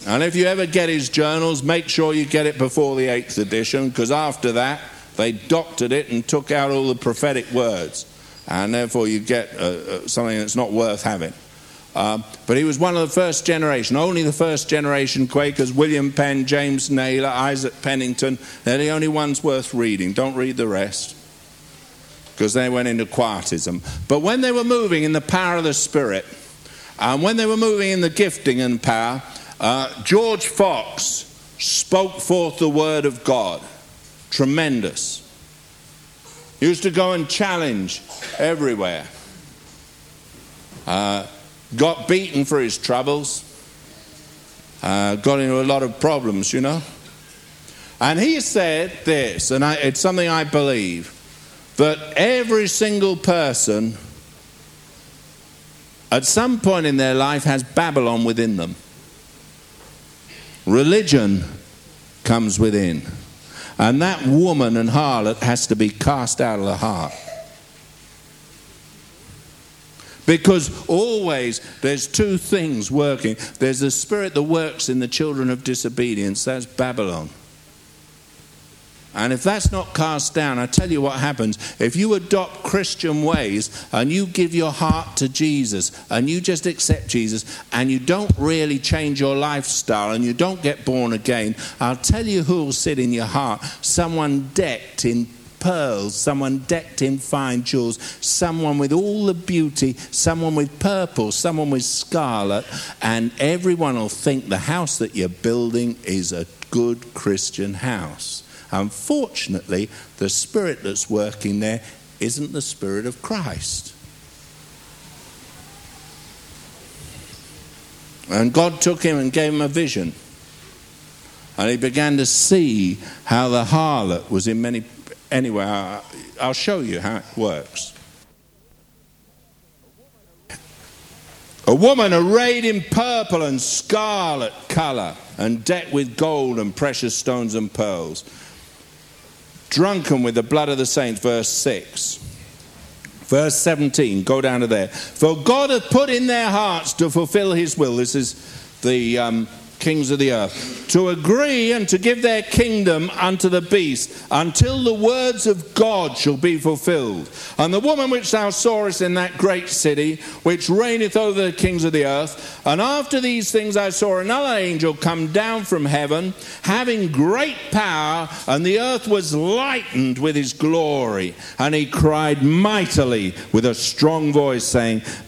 And if you ever get his journals, make sure you get it before the eighth edition, because after that, they doctored it and took out all the prophetic words. And therefore, you get uh, uh, something that's not worth having. Um, but he was one of the first generation, only the first generation Quakers William Penn, James Nayler, Isaac Penington. They're the only ones worth reading. Don't read the rest because they went into quietism. But when they were moving in the power of the Spirit, and when they were moving in the gifting and power, uh, George Fox spoke forth the word of God. Tremendous. Used to go and challenge everywhere. Uh, got beaten for his troubles. Uh, got into a lot of problems, you know. And he said this, and I, it's something I believe, that every single person at some point in their life has Babylon within them. Religion comes within. And that woman and harlot has to be cast out of the heart. Because always there's two things working. There's the spirit that works in the children of disobedience, that's Babylon. And if that's not cast down, I tell you what happens. If you adopt Christian ways and you give your heart to Jesus and you just accept Jesus and you don't really change your lifestyle and you don't get born again, I'll tell you who will sit in your heart. Someone decked in pearls, someone decked in fine jewels, someone with all the beauty, someone with purple, someone with scarlet, and everyone will think the house that you're building is a good Christian house. Unfortunately, the spirit that's working there isn't the spirit of Christ. And God took him and gave him a vision. And he began to see how the harlot was in many. Anyway, I, I'll show you how it works. A woman arrayed in purple and scarlet colour and decked with gold and precious stones and pearls drunken with the blood of the saints, verse 6. Verse 17, go down to there. For God hath put in their hearts to fulfill his will. This is the um, kings of the earth, to agree and to give their kingdom unto the beast, until the words of God shall be fulfilled. And the woman which thou sawest in that great city, which reigneth over the kings of the earth, and after these things I saw another angel come down from heaven, having great power, and the earth was lightened with his glory. And he cried mightily with a strong voice, saying,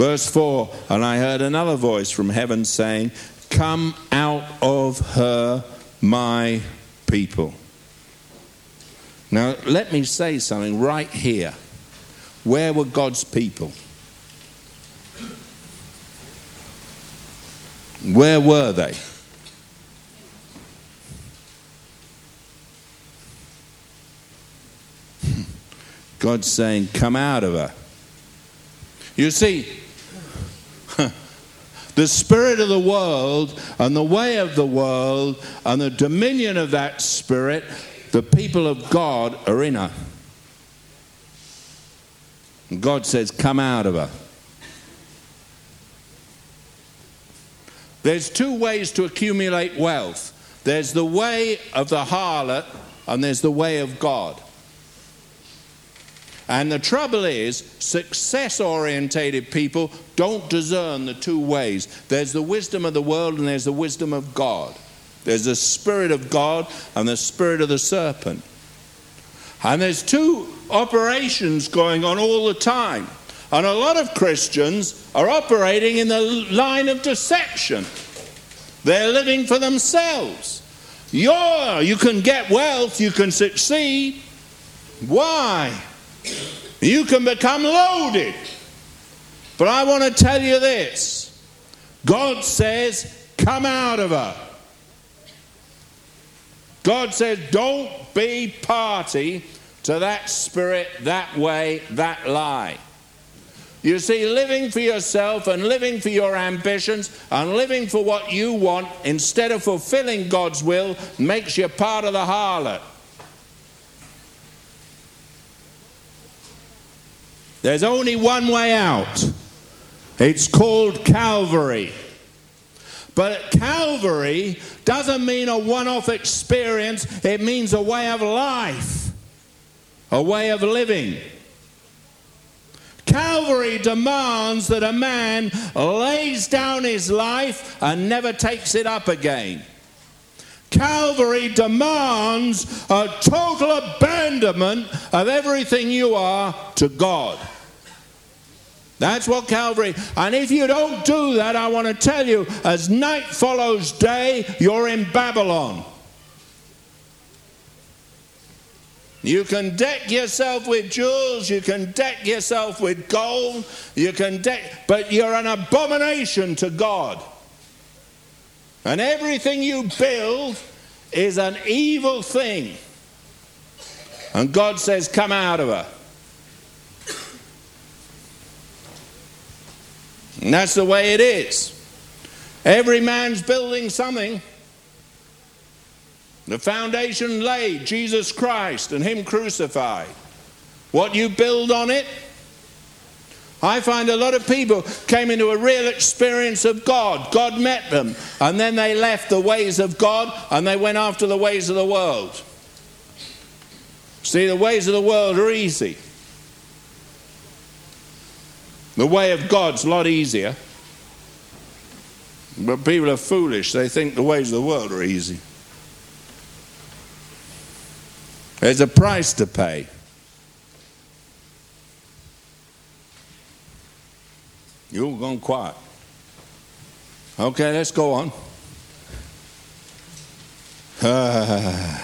Verse 4 And I heard another voice from heaven saying, Come out of her, my people. Now, let me say something right here. Where were God's people? Where were they? Hmm. God's saying, Come out of her. You see, the spirit of the world and the way of the world and the dominion of that spirit, the people of God are in her. And God says, Come out of her. There's two ways to accumulate wealth there's the way of the harlot, and there's the way of God. And the trouble is, success orientated people don't discern the two ways. There's the wisdom of the world and there's the wisdom of God. There's the spirit of God and the spirit of the serpent. And there's two operations going on all the time. And a lot of Christians are operating in the line of deception. They're living for themselves. You're, you can get wealth, you can succeed. Why? You can become loaded. But I want to tell you this God says, come out of her. God says, don't be party to that spirit, that way, that lie. You see, living for yourself and living for your ambitions and living for what you want instead of fulfilling God's will makes you part of the harlot. There's only one way out. It's called Calvary. But Calvary doesn't mean a one off experience, it means a way of life, a way of living. Calvary demands that a man lays down his life and never takes it up again. Calvary demands a total abandonment of everything you are to God. That's what Calvary. And if you don't do that, I want to tell you, as night follows day, you're in Babylon. You can deck yourself with jewels, you can deck yourself with gold, you can deck, but you're an abomination to God. And everything you build is an evil thing. And God says, Come out of her. And that's the way it is. Every man's building something. The foundation laid, Jesus Christ and Him crucified. What you build on it, I find a lot of people came into a real experience of God. God met them, and then they left the ways of God and they went after the ways of the world. See, the ways of the world are easy. The way of God's a lot easier. But people are foolish. They think the ways of the world are easy. There's a price to pay. You're all gone quiet. Okay, let's go on.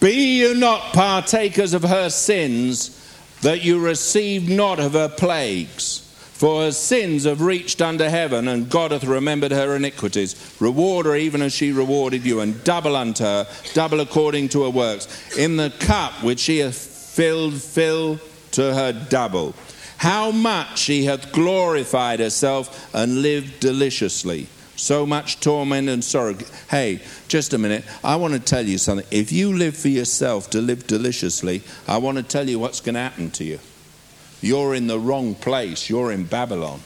Be you not partakers of her sins, that you receive not of her plagues. For her sins have reached unto heaven, and God hath remembered her iniquities. Reward her even as she rewarded you, and double unto her, double according to her works. In the cup which she hath filled, fill to her double. How much she hath glorified herself and lived deliciously. So much torment and sorrow. Hey, just a minute. I want to tell you something. If you live for yourself to live deliciously, I want to tell you what's going to happen to you. You're in the wrong place. You're in Babylon.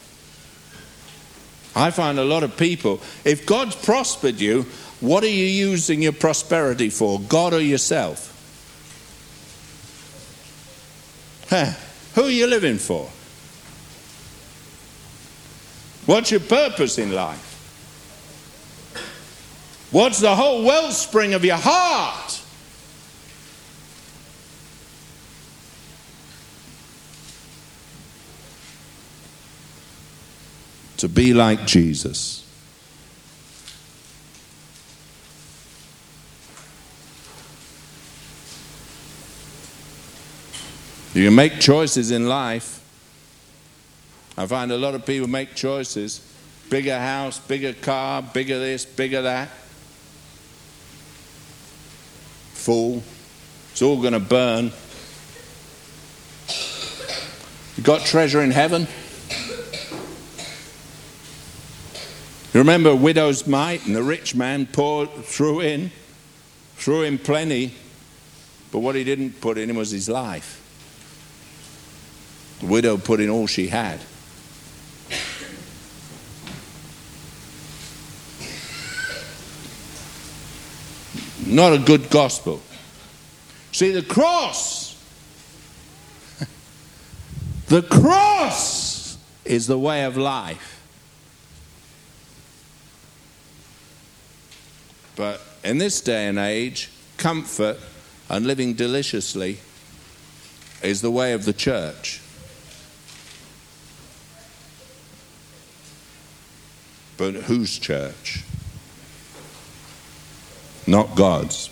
I find a lot of people, if God's prospered you, what are you using your prosperity for, God or yourself? Huh. Who are you living for? What's your purpose in life? What's the whole wellspring of your heart? to be like Jesus. You can make choices in life. I find a lot of people make choices bigger house, bigger car, bigger this, bigger that. Fool. It's all going to burn. You got treasure in heaven? You remember widow's mite and the rich man poured, threw in, threw in plenty, but what he didn't put in was his life. The widow put in all she had. Not a good gospel. See, the cross, the cross is the way of life. But in this day and age, comfort and living deliciously is the way of the church. But whose church? Not God's.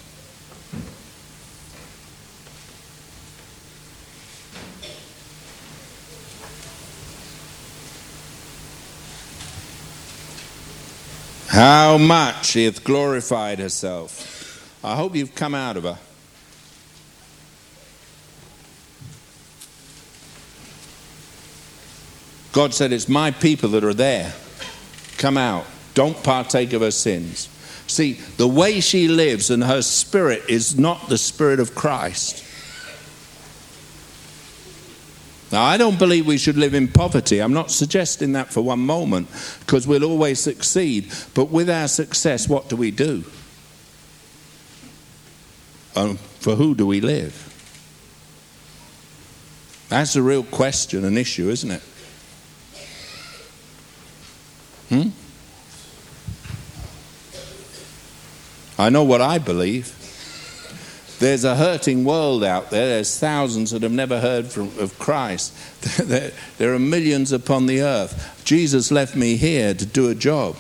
How much she hath glorified herself. I hope you've come out of her. God said, It's my people that are there. Come out. Don't partake of her sins. See, the way she lives and her spirit is not the spirit of Christ. Now, I don't believe we should live in poverty. I'm not suggesting that for one moment, because we'll always succeed. But with our success, what do we do? Um, for who do we live? That's a real question, an issue, isn't it? Hmm? I know what I believe. There's a hurting world out there. There's thousands that have never heard from, of Christ. There, there are millions upon the earth. Jesus left me here to do a job.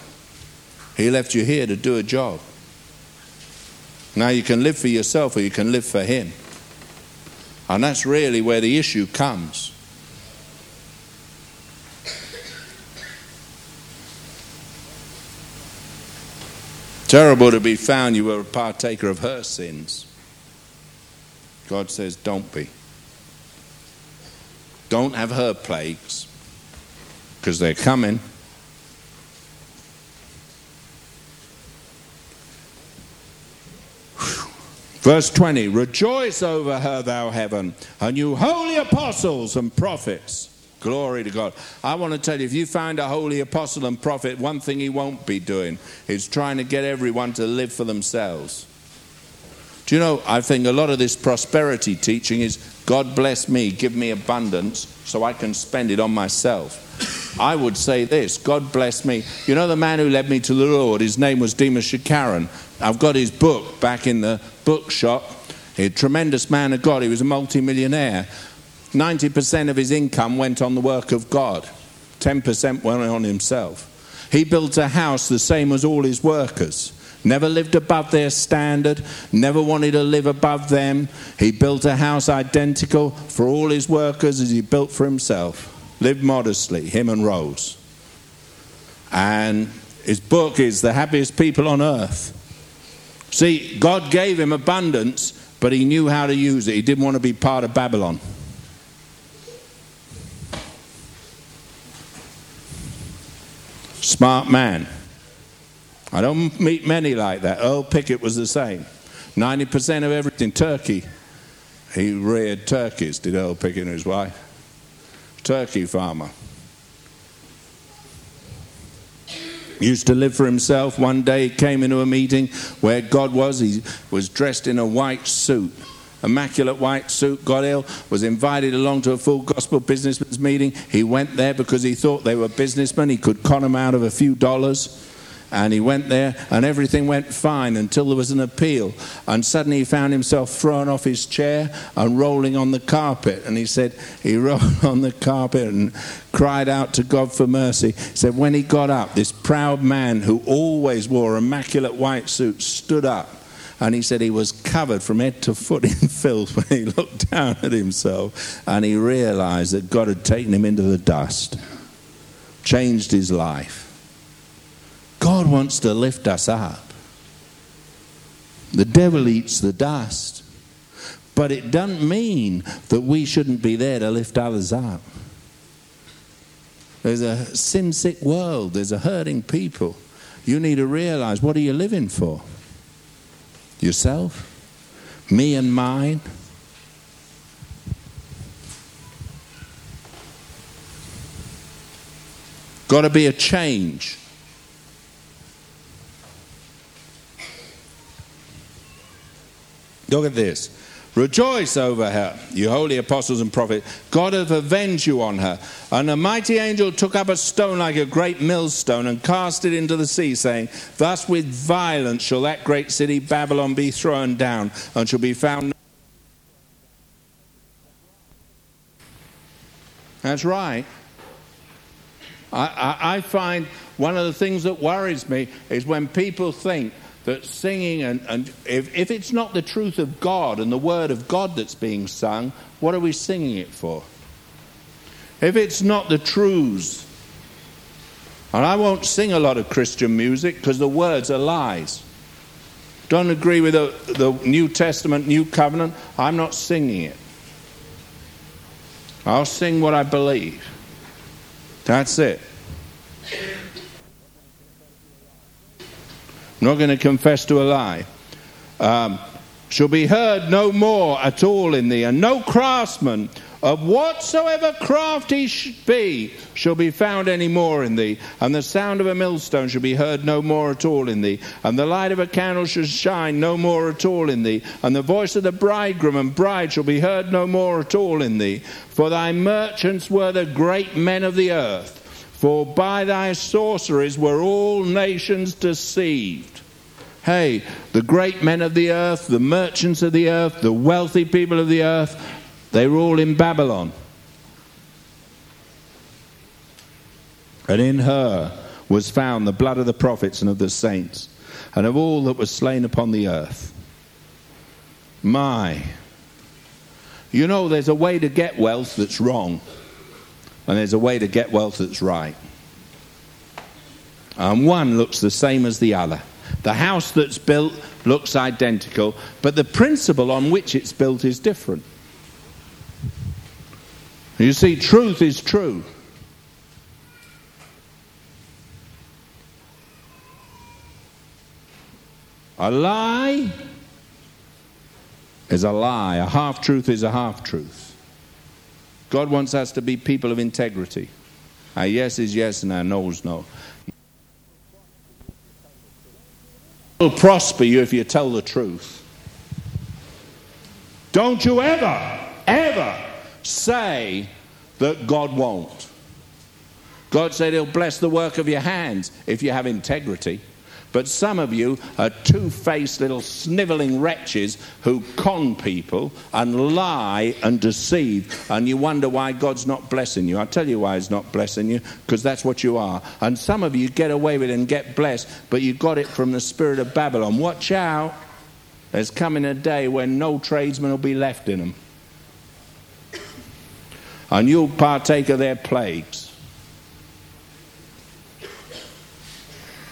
He left you here to do a job. Now you can live for yourself or you can live for Him. And that's really where the issue comes. Terrible to be found you were a partaker of her sins. God says, don't be. Don't have her plagues because they're coming. Verse 20 Rejoice over her, thou heaven, and you holy apostles and prophets. Glory to God. I want to tell you if you find a holy apostle and prophet, one thing he won't be doing is trying to get everyone to live for themselves. Do you know, I think a lot of this prosperity teaching is God bless me, give me abundance so I can spend it on myself. I would say this God bless me. You know, the man who led me to the Lord, his name was Demos Shakarian. I've got his book back in the bookshop. A tremendous man of God. He was a multimillionaire. 90% of his income went on the work of God, 10% went on himself. He built a house the same as all his workers. Never lived above their standard, never wanted to live above them. He built a house identical for all his workers as he built for himself. Lived modestly, him and Rose. And his book is The Happiest People on Earth. See, God gave him abundance, but he knew how to use it. He didn't want to be part of Babylon. Smart man. I don't meet many like that. Earl Pickett was the same. 90% of everything, turkey. He reared turkeys, did Earl Pickett and his wife. Turkey farmer. Used to live for himself. One day he came into a meeting where God was. He was dressed in a white suit immaculate white suit, got ill, was invited along to a full gospel businessman's meeting. He went there because he thought they were businessmen. He could con them out of a few dollars. And he went there, and everything went fine until there was an appeal. And suddenly he found himself thrown off his chair and rolling on the carpet. And he said he rolled on the carpet and cried out to God for mercy. He said when he got up, this proud man who always wore immaculate white suit stood up and he said he was covered from head to foot in filth when he looked down at himself and he realized that God had taken him into the dust, changed his life. God wants to lift us up. The devil eats the dust. But it doesn't mean that we shouldn't be there to lift others up. There's a sin sick world, there's a hurting people. You need to realize what are you living for? Yourself? Me and mine? Got to be a change. Look at this. Rejoice over her, you holy apostles and prophets. God hath avenged you on her. And a mighty angel took up a stone like a great millstone and cast it into the sea, saying, Thus with violence shall that great city Babylon be thrown down, and shall be found. That's right. I, I, I find one of the things that worries me is when people think that singing and, and if, if it's not the truth of God and the word of God that's being sung, what are we singing it for? If it's not the truths, and I won't sing a lot of Christian music because the words are lies. Don't agree with the, the New Testament, New Covenant, I'm not singing it. I'll sing what I believe. That's it. I'm not going to confess to a lie. Um, shall be heard no more at all in thee, and no craftsman of whatsoever craft he should be shall be found any more in thee, and the sound of a millstone shall be heard no more at all in thee, and the light of a candle shall shine no more at all in thee, and the voice of the bridegroom and bride shall be heard no more at all in thee. For thy merchants were the great men of the earth for by thy sorceries were all nations deceived. Hey, the great men of the earth, the merchants of the earth, the wealthy people of the earth, they were all in Babylon. And in her was found the blood of the prophets and of the saints, and of all that was slain upon the earth. My. You know, there's a way to get wealth that's wrong and there's a way to get wealth that's right. And one looks the same as the other. The house that's built looks identical, but the principle on which it's built is different. You see, truth is true. A lie is a lie. A half truth is a half truth. God wants us to be people of integrity. Our yes is yes and our no is no. Will prosper you if you tell the truth. Don't you ever, ever say that God won't. God said He'll bless the work of your hands if you have integrity. But some of you are two faced little snivelling wretches who con people and lie and deceive, and you wonder why God's not blessing you. I'll tell you why He's not blessing you, because that's what you are. And some of you get away with it and get blessed, but you got it from the spirit of Babylon. Watch out. There's coming a day when no tradesman will be left in them. And you'll partake of their plagues.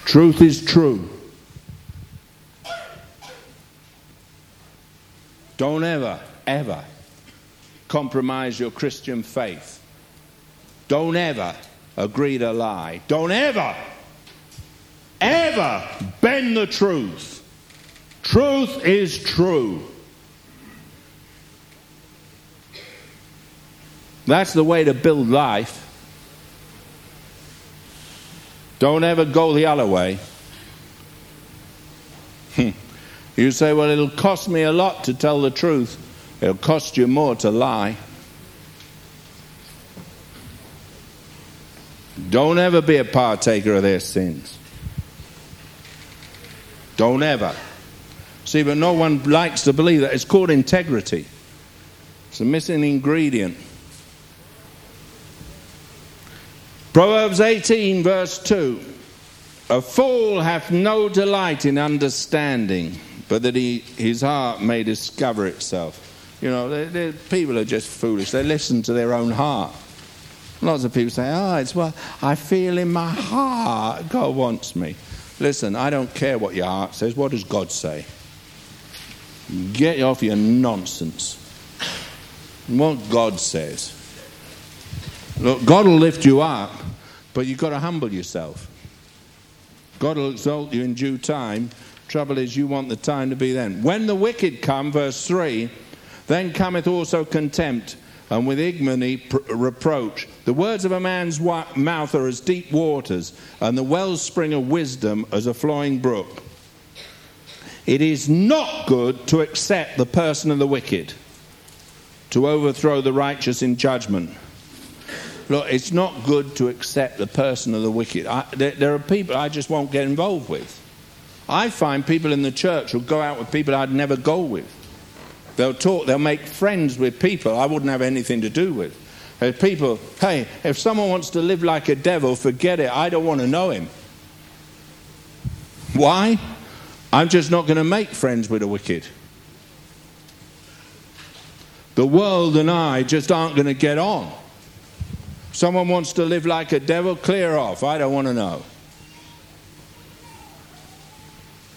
Truth is true. Don't ever, ever compromise your Christian faith. Don't ever agree to lie. Don't ever, ever bend the truth. Truth is true. That's the way to build life. Don't ever go the other way. Hmm. you say, well, it'll cost me a lot to tell the truth. It'll cost you more to lie. Don't ever be a partaker of their sins. Don't ever. See, but no one likes to believe that. It's called integrity. It's a missing ingredient. Proverbs 18, verse 2 A fool hath no delight in understanding, but that he, his heart may discover itself. You know, they're, they're, people are just foolish. They listen to their own heart. Lots of people say, Oh, it's what I feel in my heart. God wants me. Listen, I don't care what your heart says. What does God say? Get off your nonsense. What God says. Look, God will lift you up, but you've got to humble yourself. God will exalt you in due time. Trouble is, you want the time to be then. When the wicked come, verse 3, then cometh also contempt, and with ignominy pr- reproach. The words of a man's wa- mouth are as deep waters, and the wellspring of wisdom as a flowing brook. It is not good to accept the person of the wicked, to overthrow the righteous in judgment. Look, it's not good to accept the person of the wicked. I, there, there, are people I just won't get involved with. I find people in the church who go out with people I'd never go with. They'll talk, they'll make friends with people I wouldn't have anything to do with. People, hey, if someone wants to live like a devil, forget it. I don't want to know him. Why? I'm just not going to make friends with the wicked. The world and I just aren't going to get on. Someone wants to live like a devil, clear off. I don't want to know.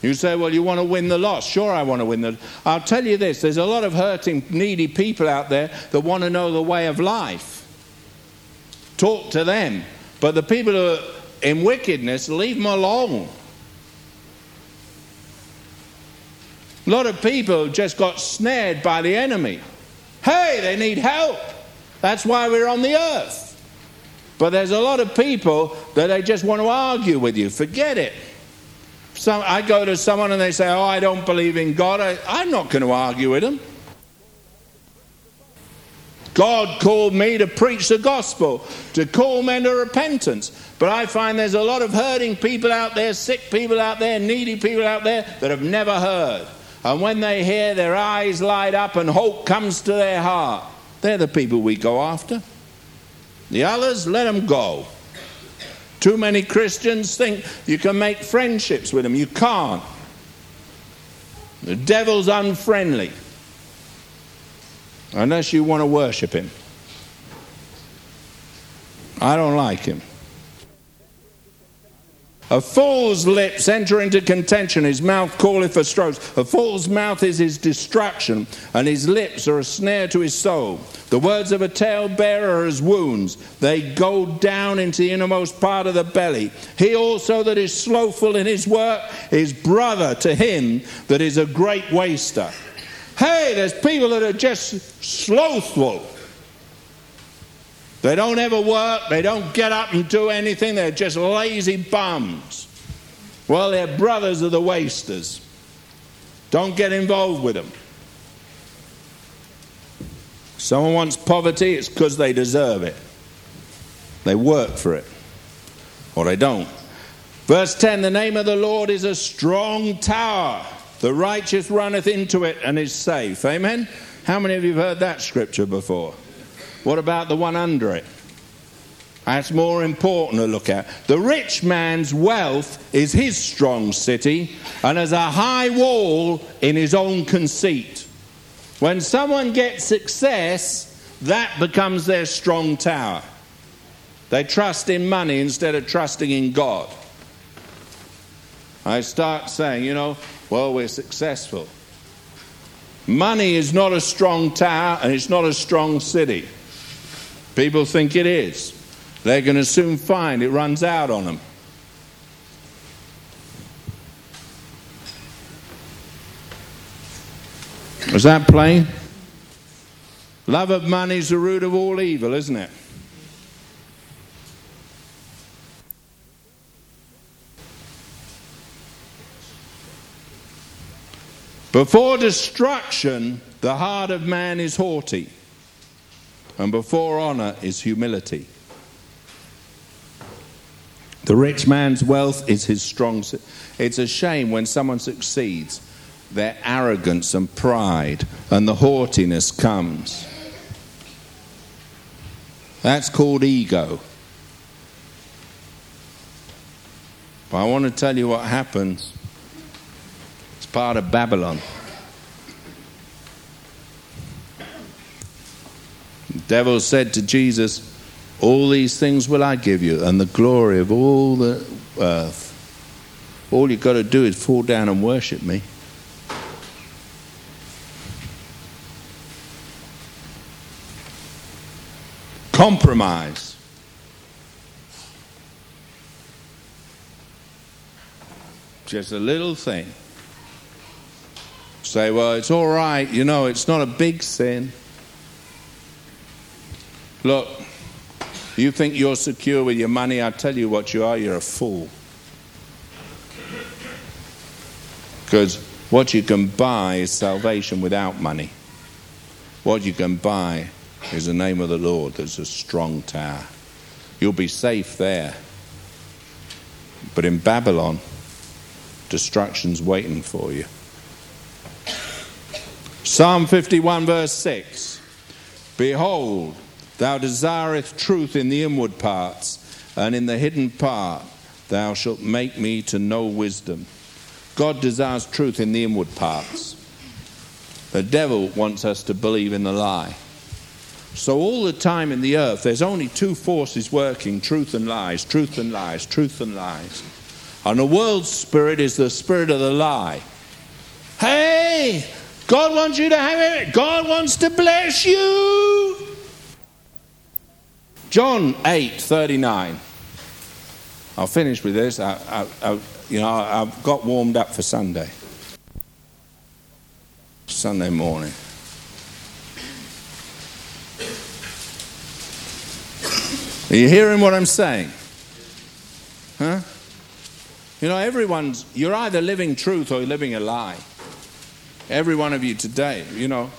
You say, well, you want to win the loss. Sure, I want to win the. I'll tell you this there's a lot of hurting, needy people out there that want to know the way of life. Talk to them. But the people who are in wickedness, leave them alone. A lot of people just got snared by the enemy. Hey, they need help. That's why we're on the earth. But there's a lot of people that they just want to argue with you. Forget it. Some, I go to someone and they say, Oh, I don't believe in God. I, I'm not going to argue with them. God called me to preach the gospel, to call men to repentance. But I find there's a lot of hurting people out there, sick people out there, needy people out there that have never heard. And when they hear, their eyes light up and hope comes to their heart. They're the people we go after. The others, let them go. Too many Christians think you can make friendships with them. You can't. The devil's unfriendly unless you want to worship him. I don't like him. A fool's lips enter into contention, his mouth calleth for strokes. A fool's mouth is his destruction, and his lips are a snare to his soul. The words of a talebearer are as wounds, they go down into the innermost part of the belly. He also that is slothful in his work is brother to him that is a great waster. Hey, there's people that are just slothful. They don't ever work, they don't get up and do anything, they're just lazy bums. Well, they're brothers of the wasters. Don't get involved with them. Someone wants poverty, it's because they deserve it. They work for it, or they don't. Verse 10 The name of the Lord is a strong tower. The righteous runneth into it and is safe. Amen? How many of you have heard that scripture before? What about the one under it? That's more important to look at. The rich man's wealth is his strong city and has a high wall in his own conceit. When someone gets success, that becomes their strong tower. They trust in money instead of trusting in God. I start saying, you know, well, we're successful. Money is not a strong tower and it's not a strong city. People think it is. They're going to soon find it runs out on them. Was that plain? Love of money is the root of all evil, isn't it? Before destruction, the heart of man is haughty, and before honor is humility. The rich man's wealth is his strong. It's a shame when someone succeeds, their arrogance and pride and the haughtiness comes. That's called ego. But I want to tell you what happens It's part of Babylon. Devil said to Jesus, All these things will I give you, and the glory of all the earth. All you've got to do is fall down and worship me. Compromise. Just a little thing say, well, it's all right, you know, it's not a big sin. Look, you think you're secure with your money, I tell you what you are, you're a fool. Because what you can buy is salvation without money. What you can buy is the name of the Lord There's a strong tower. You'll be safe there. But in Babylon, destruction's waiting for you. Psalm 51, verse 6 Behold, thou desirest truth in the inward parts, and in the hidden part thou shalt make me to know wisdom. God desires truth in the inward parts. The devil wants us to believe in the lie. So, all the time in the earth, there's only two forces working truth and lies, truth and lies, truth and lies. And the world's spirit is the spirit of the lie. Hey, God wants you to have it. God wants to bless you. John 8 39. I'll finish with this. I, I, I, you know, I've got warmed up for Sunday. Sunday morning. Are you hearing what I'm saying? Huh? You know, everyone's, you're either living truth or you're living a lie. Every one of you today, you know.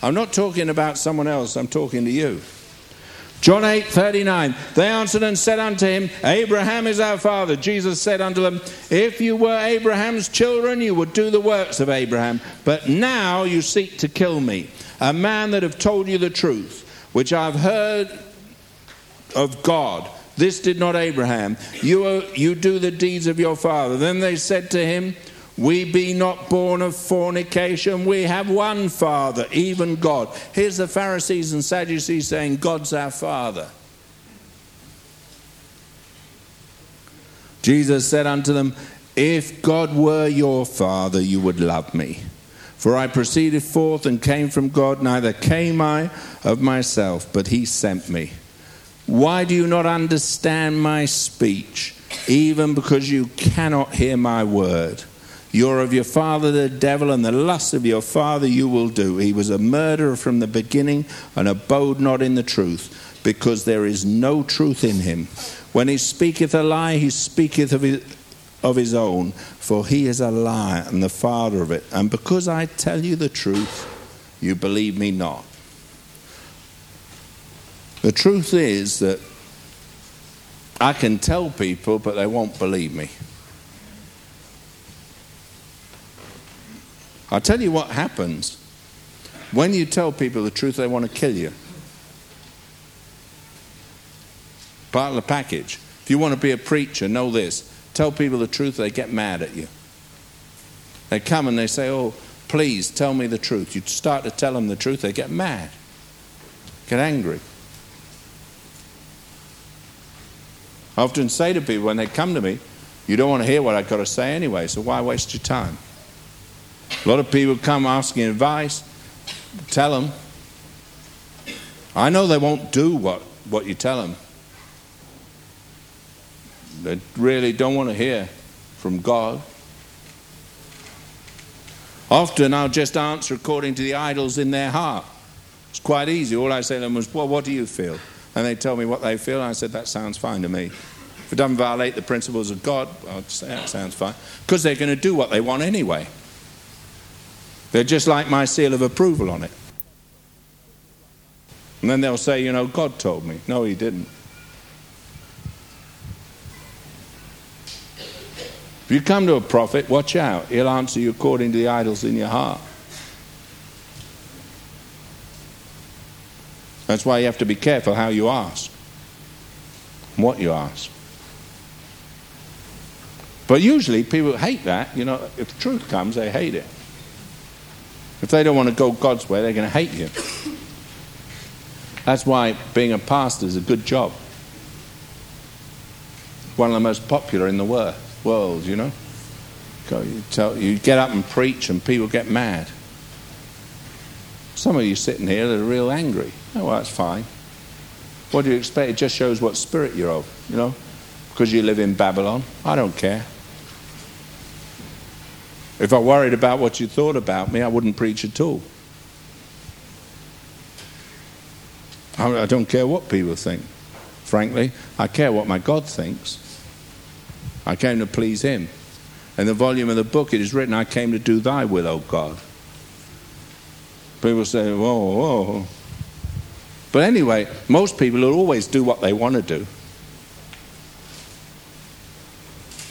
I'm not talking about someone else, I'm talking to you. John 8 39. They answered and said unto him, Abraham is our father. Jesus said unto them, If you were Abraham's children, you would do the works of Abraham. But now you seek to kill me, a man that have told you the truth, which I've heard of God. This did not Abraham. You, are, you do the deeds of your father. Then they said to him, we be not born of fornication. We have one Father, even God. Here's the Pharisees and Sadducees saying, God's our Father. Jesus said unto them, If God were your Father, you would love me. For I proceeded forth and came from God, neither came I of myself, but he sent me. Why do you not understand my speech, even because you cannot hear my word? You're of your father the devil, and the lust of your father you will do. He was a murderer from the beginning and abode not in the truth, because there is no truth in him. When he speaketh a lie, he speaketh of his, of his own, for he is a liar and the father of it. And because I tell you the truth, you believe me not. The truth is that I can tell people, but they won't believe me. I'll tell you what happens. When you tell people the truth, they want to kill you. Part of the package. If you want to be a preacher, know this. Tell people the truth, they get mad at you. They come and they say, Oh, please tell me the truth. You start to tell them the truth, they get mad, get angry. I often say to people when they come to me, You don't want to hear what I've got to say anyway, so why waste your time? A lot of people come asking advice, tell them. I know they won't do what, what you tell them. They really don't want to hear from God. Often I'll just answer according to the idols in their heart. It's quite easy. All I say to them was, Well, what do you feel? And they tell me what they feel, and I said, That sounds fine to me. If it doesn't violate the principles of God, I'll say that sounds fine. Because they're going to do what they want anyway. They're just like my seal of approval on it. And then they'll say, You know, God told me. No, He didn't. If you come to a prophet, watch out. He'll answer you according to the idols in your heart. That's why you have to be careful how you ask, what you ask. But usually people hate that. You know, if truth comes, they hate it. If they don't want to go God's way, they're going to hate you. That's why being a pastor is a good job. One of the most popular in the world you know. You, tell, you get up and preach and people get mad. Some of you sitting here that are real angry. Oh, well, that's fine. What do you expect? It just shows what spirit you're of, you know, because you live in Babylon. I don't care. If I worried about what you thought about me, I wouldn't preach at all. I don't care what people think. Frankly, I care what my God thinks. I came to please him. In the volume of the book, it is written, I came to do thy will, O God. People say, whoa, whoa. But anyway, most people will always do what they want to do.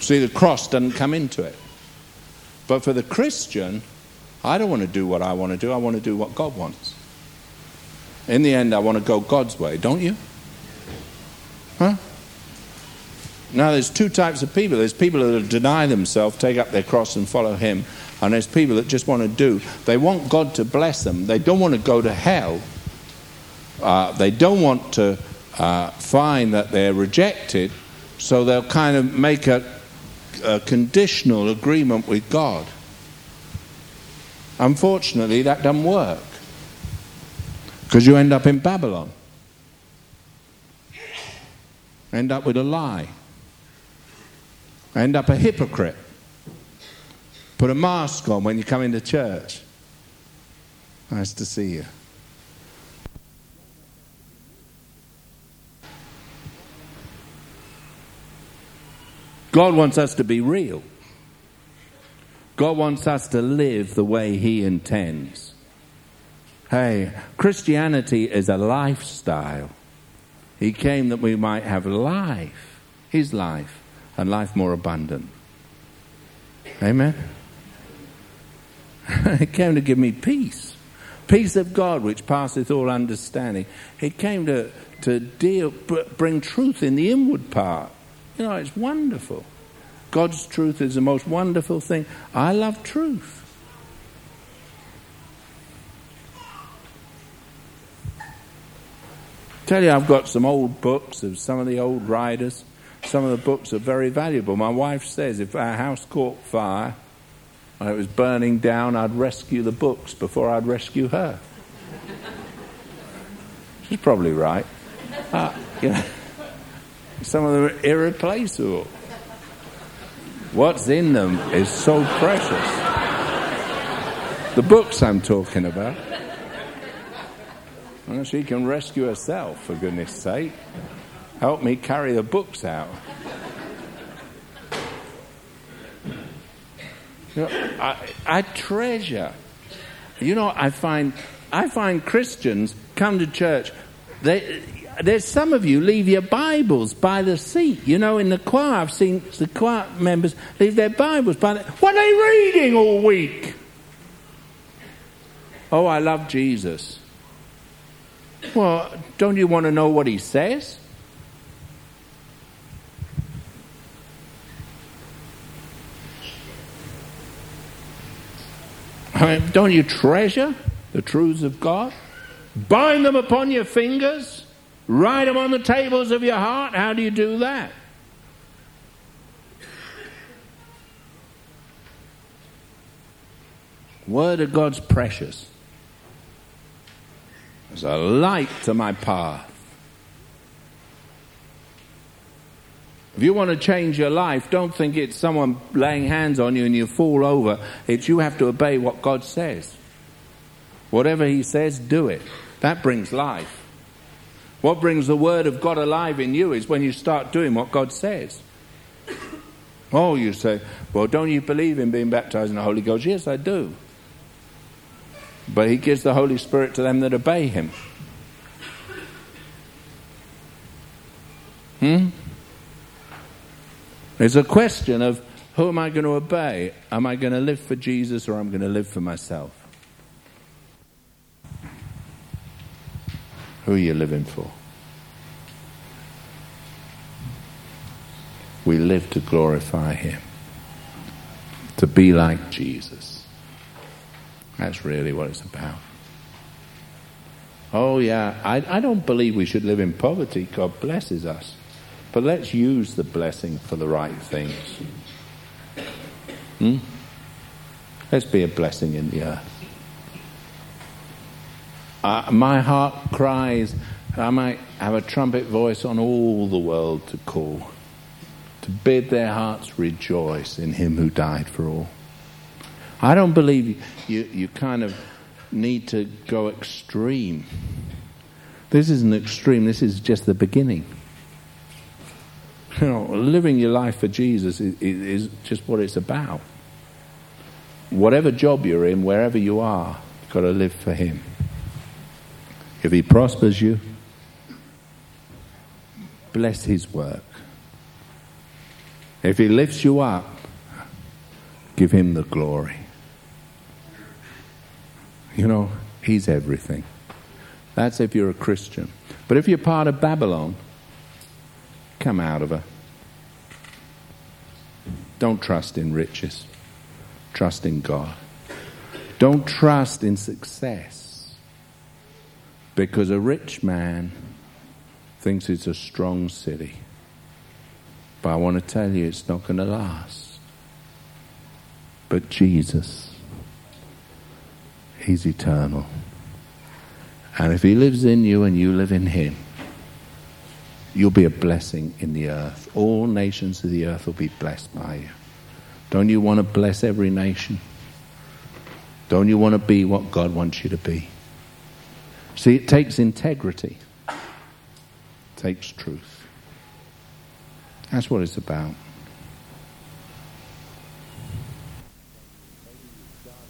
See, the cross doesn't come into it. But for the Christian, I don't want to do what I want to do, I want to do what God wants. In the end, I want to go God's way, don't you? Huh? Now, there's two types of people. There's people that deny themselves, take up their cross, and follow Him. And there's people that just want to do. They want God to bless them. They don't want to go to hell. Uh, they don't want to uh, find that they're rejected. So they'll kind of make a, a conditional agreement with God. Unfortunately, that doesn't work. Because you end up in Babylon. End up with a lie end up a hypocrite. Put a mask on when you come into church. Nice to see you. God wants us to be real. God wants us to live the way He intends. Hey, Christianity is a lifestyle. He came that we might have life, His life, and life more abundant. Amen. he came to give me peace. Peace of God, which passeth all understanding. He came to, to deal, bring truth in the inward part. You know, it's wonderful. God's truth is the most wonderful thing. I love truth. Tell you, I've got some old books of some of the old writers. Some of the books are very valuable. My wife says if our house caught fire and it was burning down, I'd rescue the books before I'd rescue her. She's probably right. Uh, you know, some of them are irreplaceable. What's in them is so precious. The books I'm talking about. Well, she can rescue herself, for goodness sake. Help me carry the books out. You know, I, I treasure. You know, I find I find Christians come to church. They, there's some of you leave your Bibles by the seat. You know, in the choir, I've seen the choir members leave their Bibles by the. What are they reading all week? Oh, I love Jesus. Well, don't you want to know what he says? I mean, don't you treasure the truths of God? Bind them upon your fingers? Write them on the tables of your heart? How do you do that? Word of God's precious. It's a light to my path. If you want to change your life, don't think it's someone laying hands on you and you fall over. It's you have to obey what God says. Whatever He says, do it. That brings life. What brings the Word of God alive in you is when you start doing what God says. Oh, you say, well, don't you believe in being baptized in the Holy Ghost? Yes, I do. But He gives the Holy Spirit to them that obey Him. Hmm? It's a question of who am I going to obey? Am I going to live for Jesus or am I going to live for myself? Who are you living for? We live to glorify Him, to be like Jesus. That's really what it's about. Oh, yeah, I, I don't believe we should live in poverty. God blesses us. But let's use the blessing for the right things. Hmm? Let's be a blessing in the earth. Uh, my heart cries, I might have a trumpet voice on all the world to call, to bid their hearts rejoice in him who died for all. I don't believe you, you kind of need to go extreme. This isn't extreme, this is just the beginning. You know, living your life for Jesus is, is just what it's about. Whatever job you're in, wherever you are, you've got to live for Him. If He prospers you, bless His work. If He lifts you up, give Him the glory. You know, He's everything. That's if you're a Christian. But if you're part of Babylon, Come out of her. Don't trust in riches. Trust in God. Don't trust in success. Because a rich man thinks it's a strong city. But I want to tell you, it's not going to last. But Jesus, He's eternal. And if He lives in you and you live in Him, you'll be a blessing in the earth. All nations of the earth will be blessed by you. Don't you want to bless every nation? Don't you want to be what God wants you to be? See, it takes integrity, it takes truth. That's what it's about.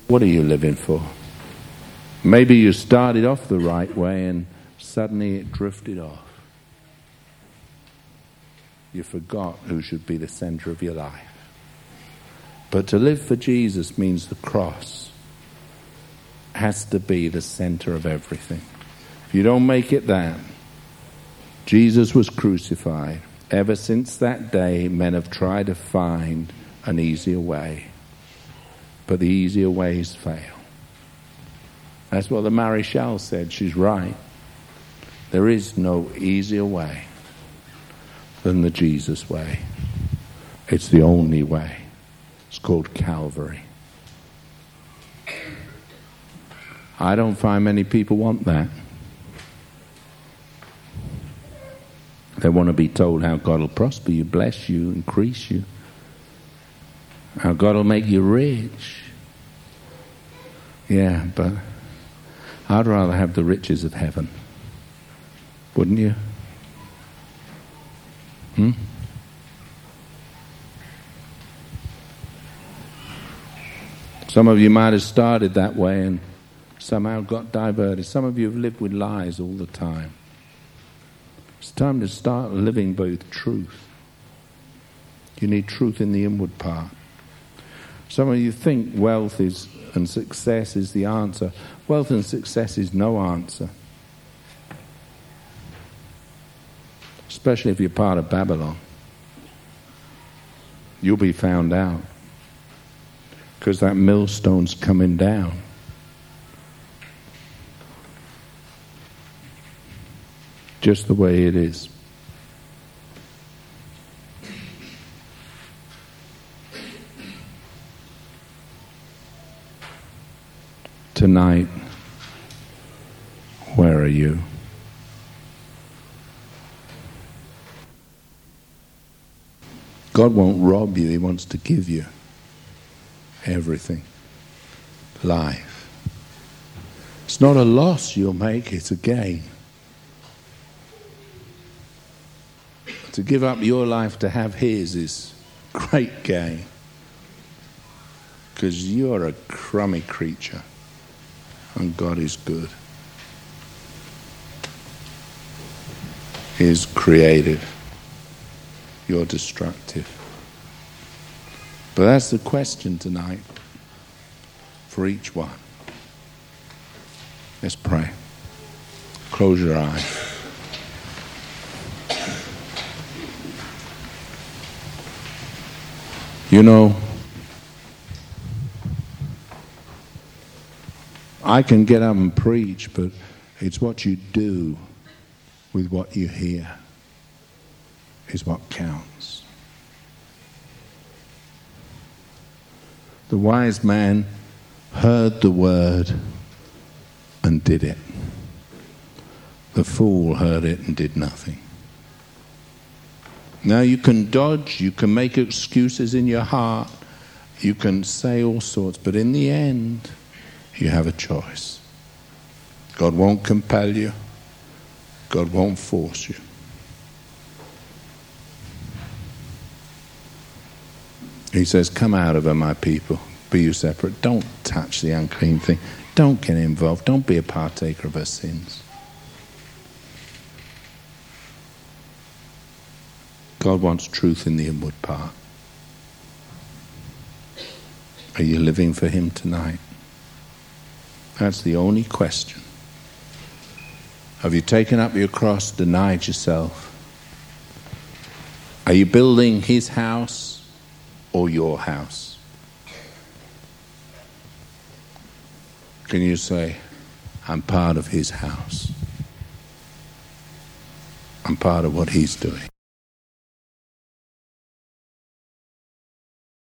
What are you living for? Maybe you started off the right way and suddenly it drifted off you forgot who should be the center of your life. But to live for Jesus means the cross has to be the center of everything. You don't make it that, Jesus was crucified. Ever since that day, men have tried to find an easier way, but the easier ways fail. That's what the Maréchale said. She's right. There is no easier way than the Jesus way. It's the only way. It's called Calvary. I don't find many people want that. They want to be told how God will prosper you, bless you, increase you, how God will make you rich. Yeah, but I'd rather have the riches of heaven. Wouldn't you? Hmm? Some of you might have started that way and somehow got diverted. Some of you have lived with lies all the time. It's time to start living with truth. You need truth in the inward part. Some of you think wealth is and success is the answer. Wealth and success is no answer. Especially if you're part of Babylon. You'll be found out. Because that millstone's coming down. Just the way it is. tonight, where are you? God won't rob you, He wants to give you everything. Life. It's not a loss you'll make, it's a gain. To give up your life to have His is great gain. Because you're a crummy creature and God is good. Is creative. You're destructive. But that's the question tonight for each one. Let's pray. Close your eyes. You know, I can get up and preach, but it's what you do with what you hear is what counts. The wise man heard the word and did it. The fool heard it and did nothing. Now you can dodge, you can make excuses in your heart, you can say all sorts, but in the end, you have a choice. God won't compel you, God won't force you. He says, Come out of her, my people. Be you separate. Don't touch the unclean thing. Don't get involved. Don't be a partaker of her sins. God wants truth in the inward part. Are you living for Him tonight? That's the only question. Have you taken up your cross, denied yourself? Are you building his house or your house? Can you say, I'm part of his house? I'm part of what he's doing?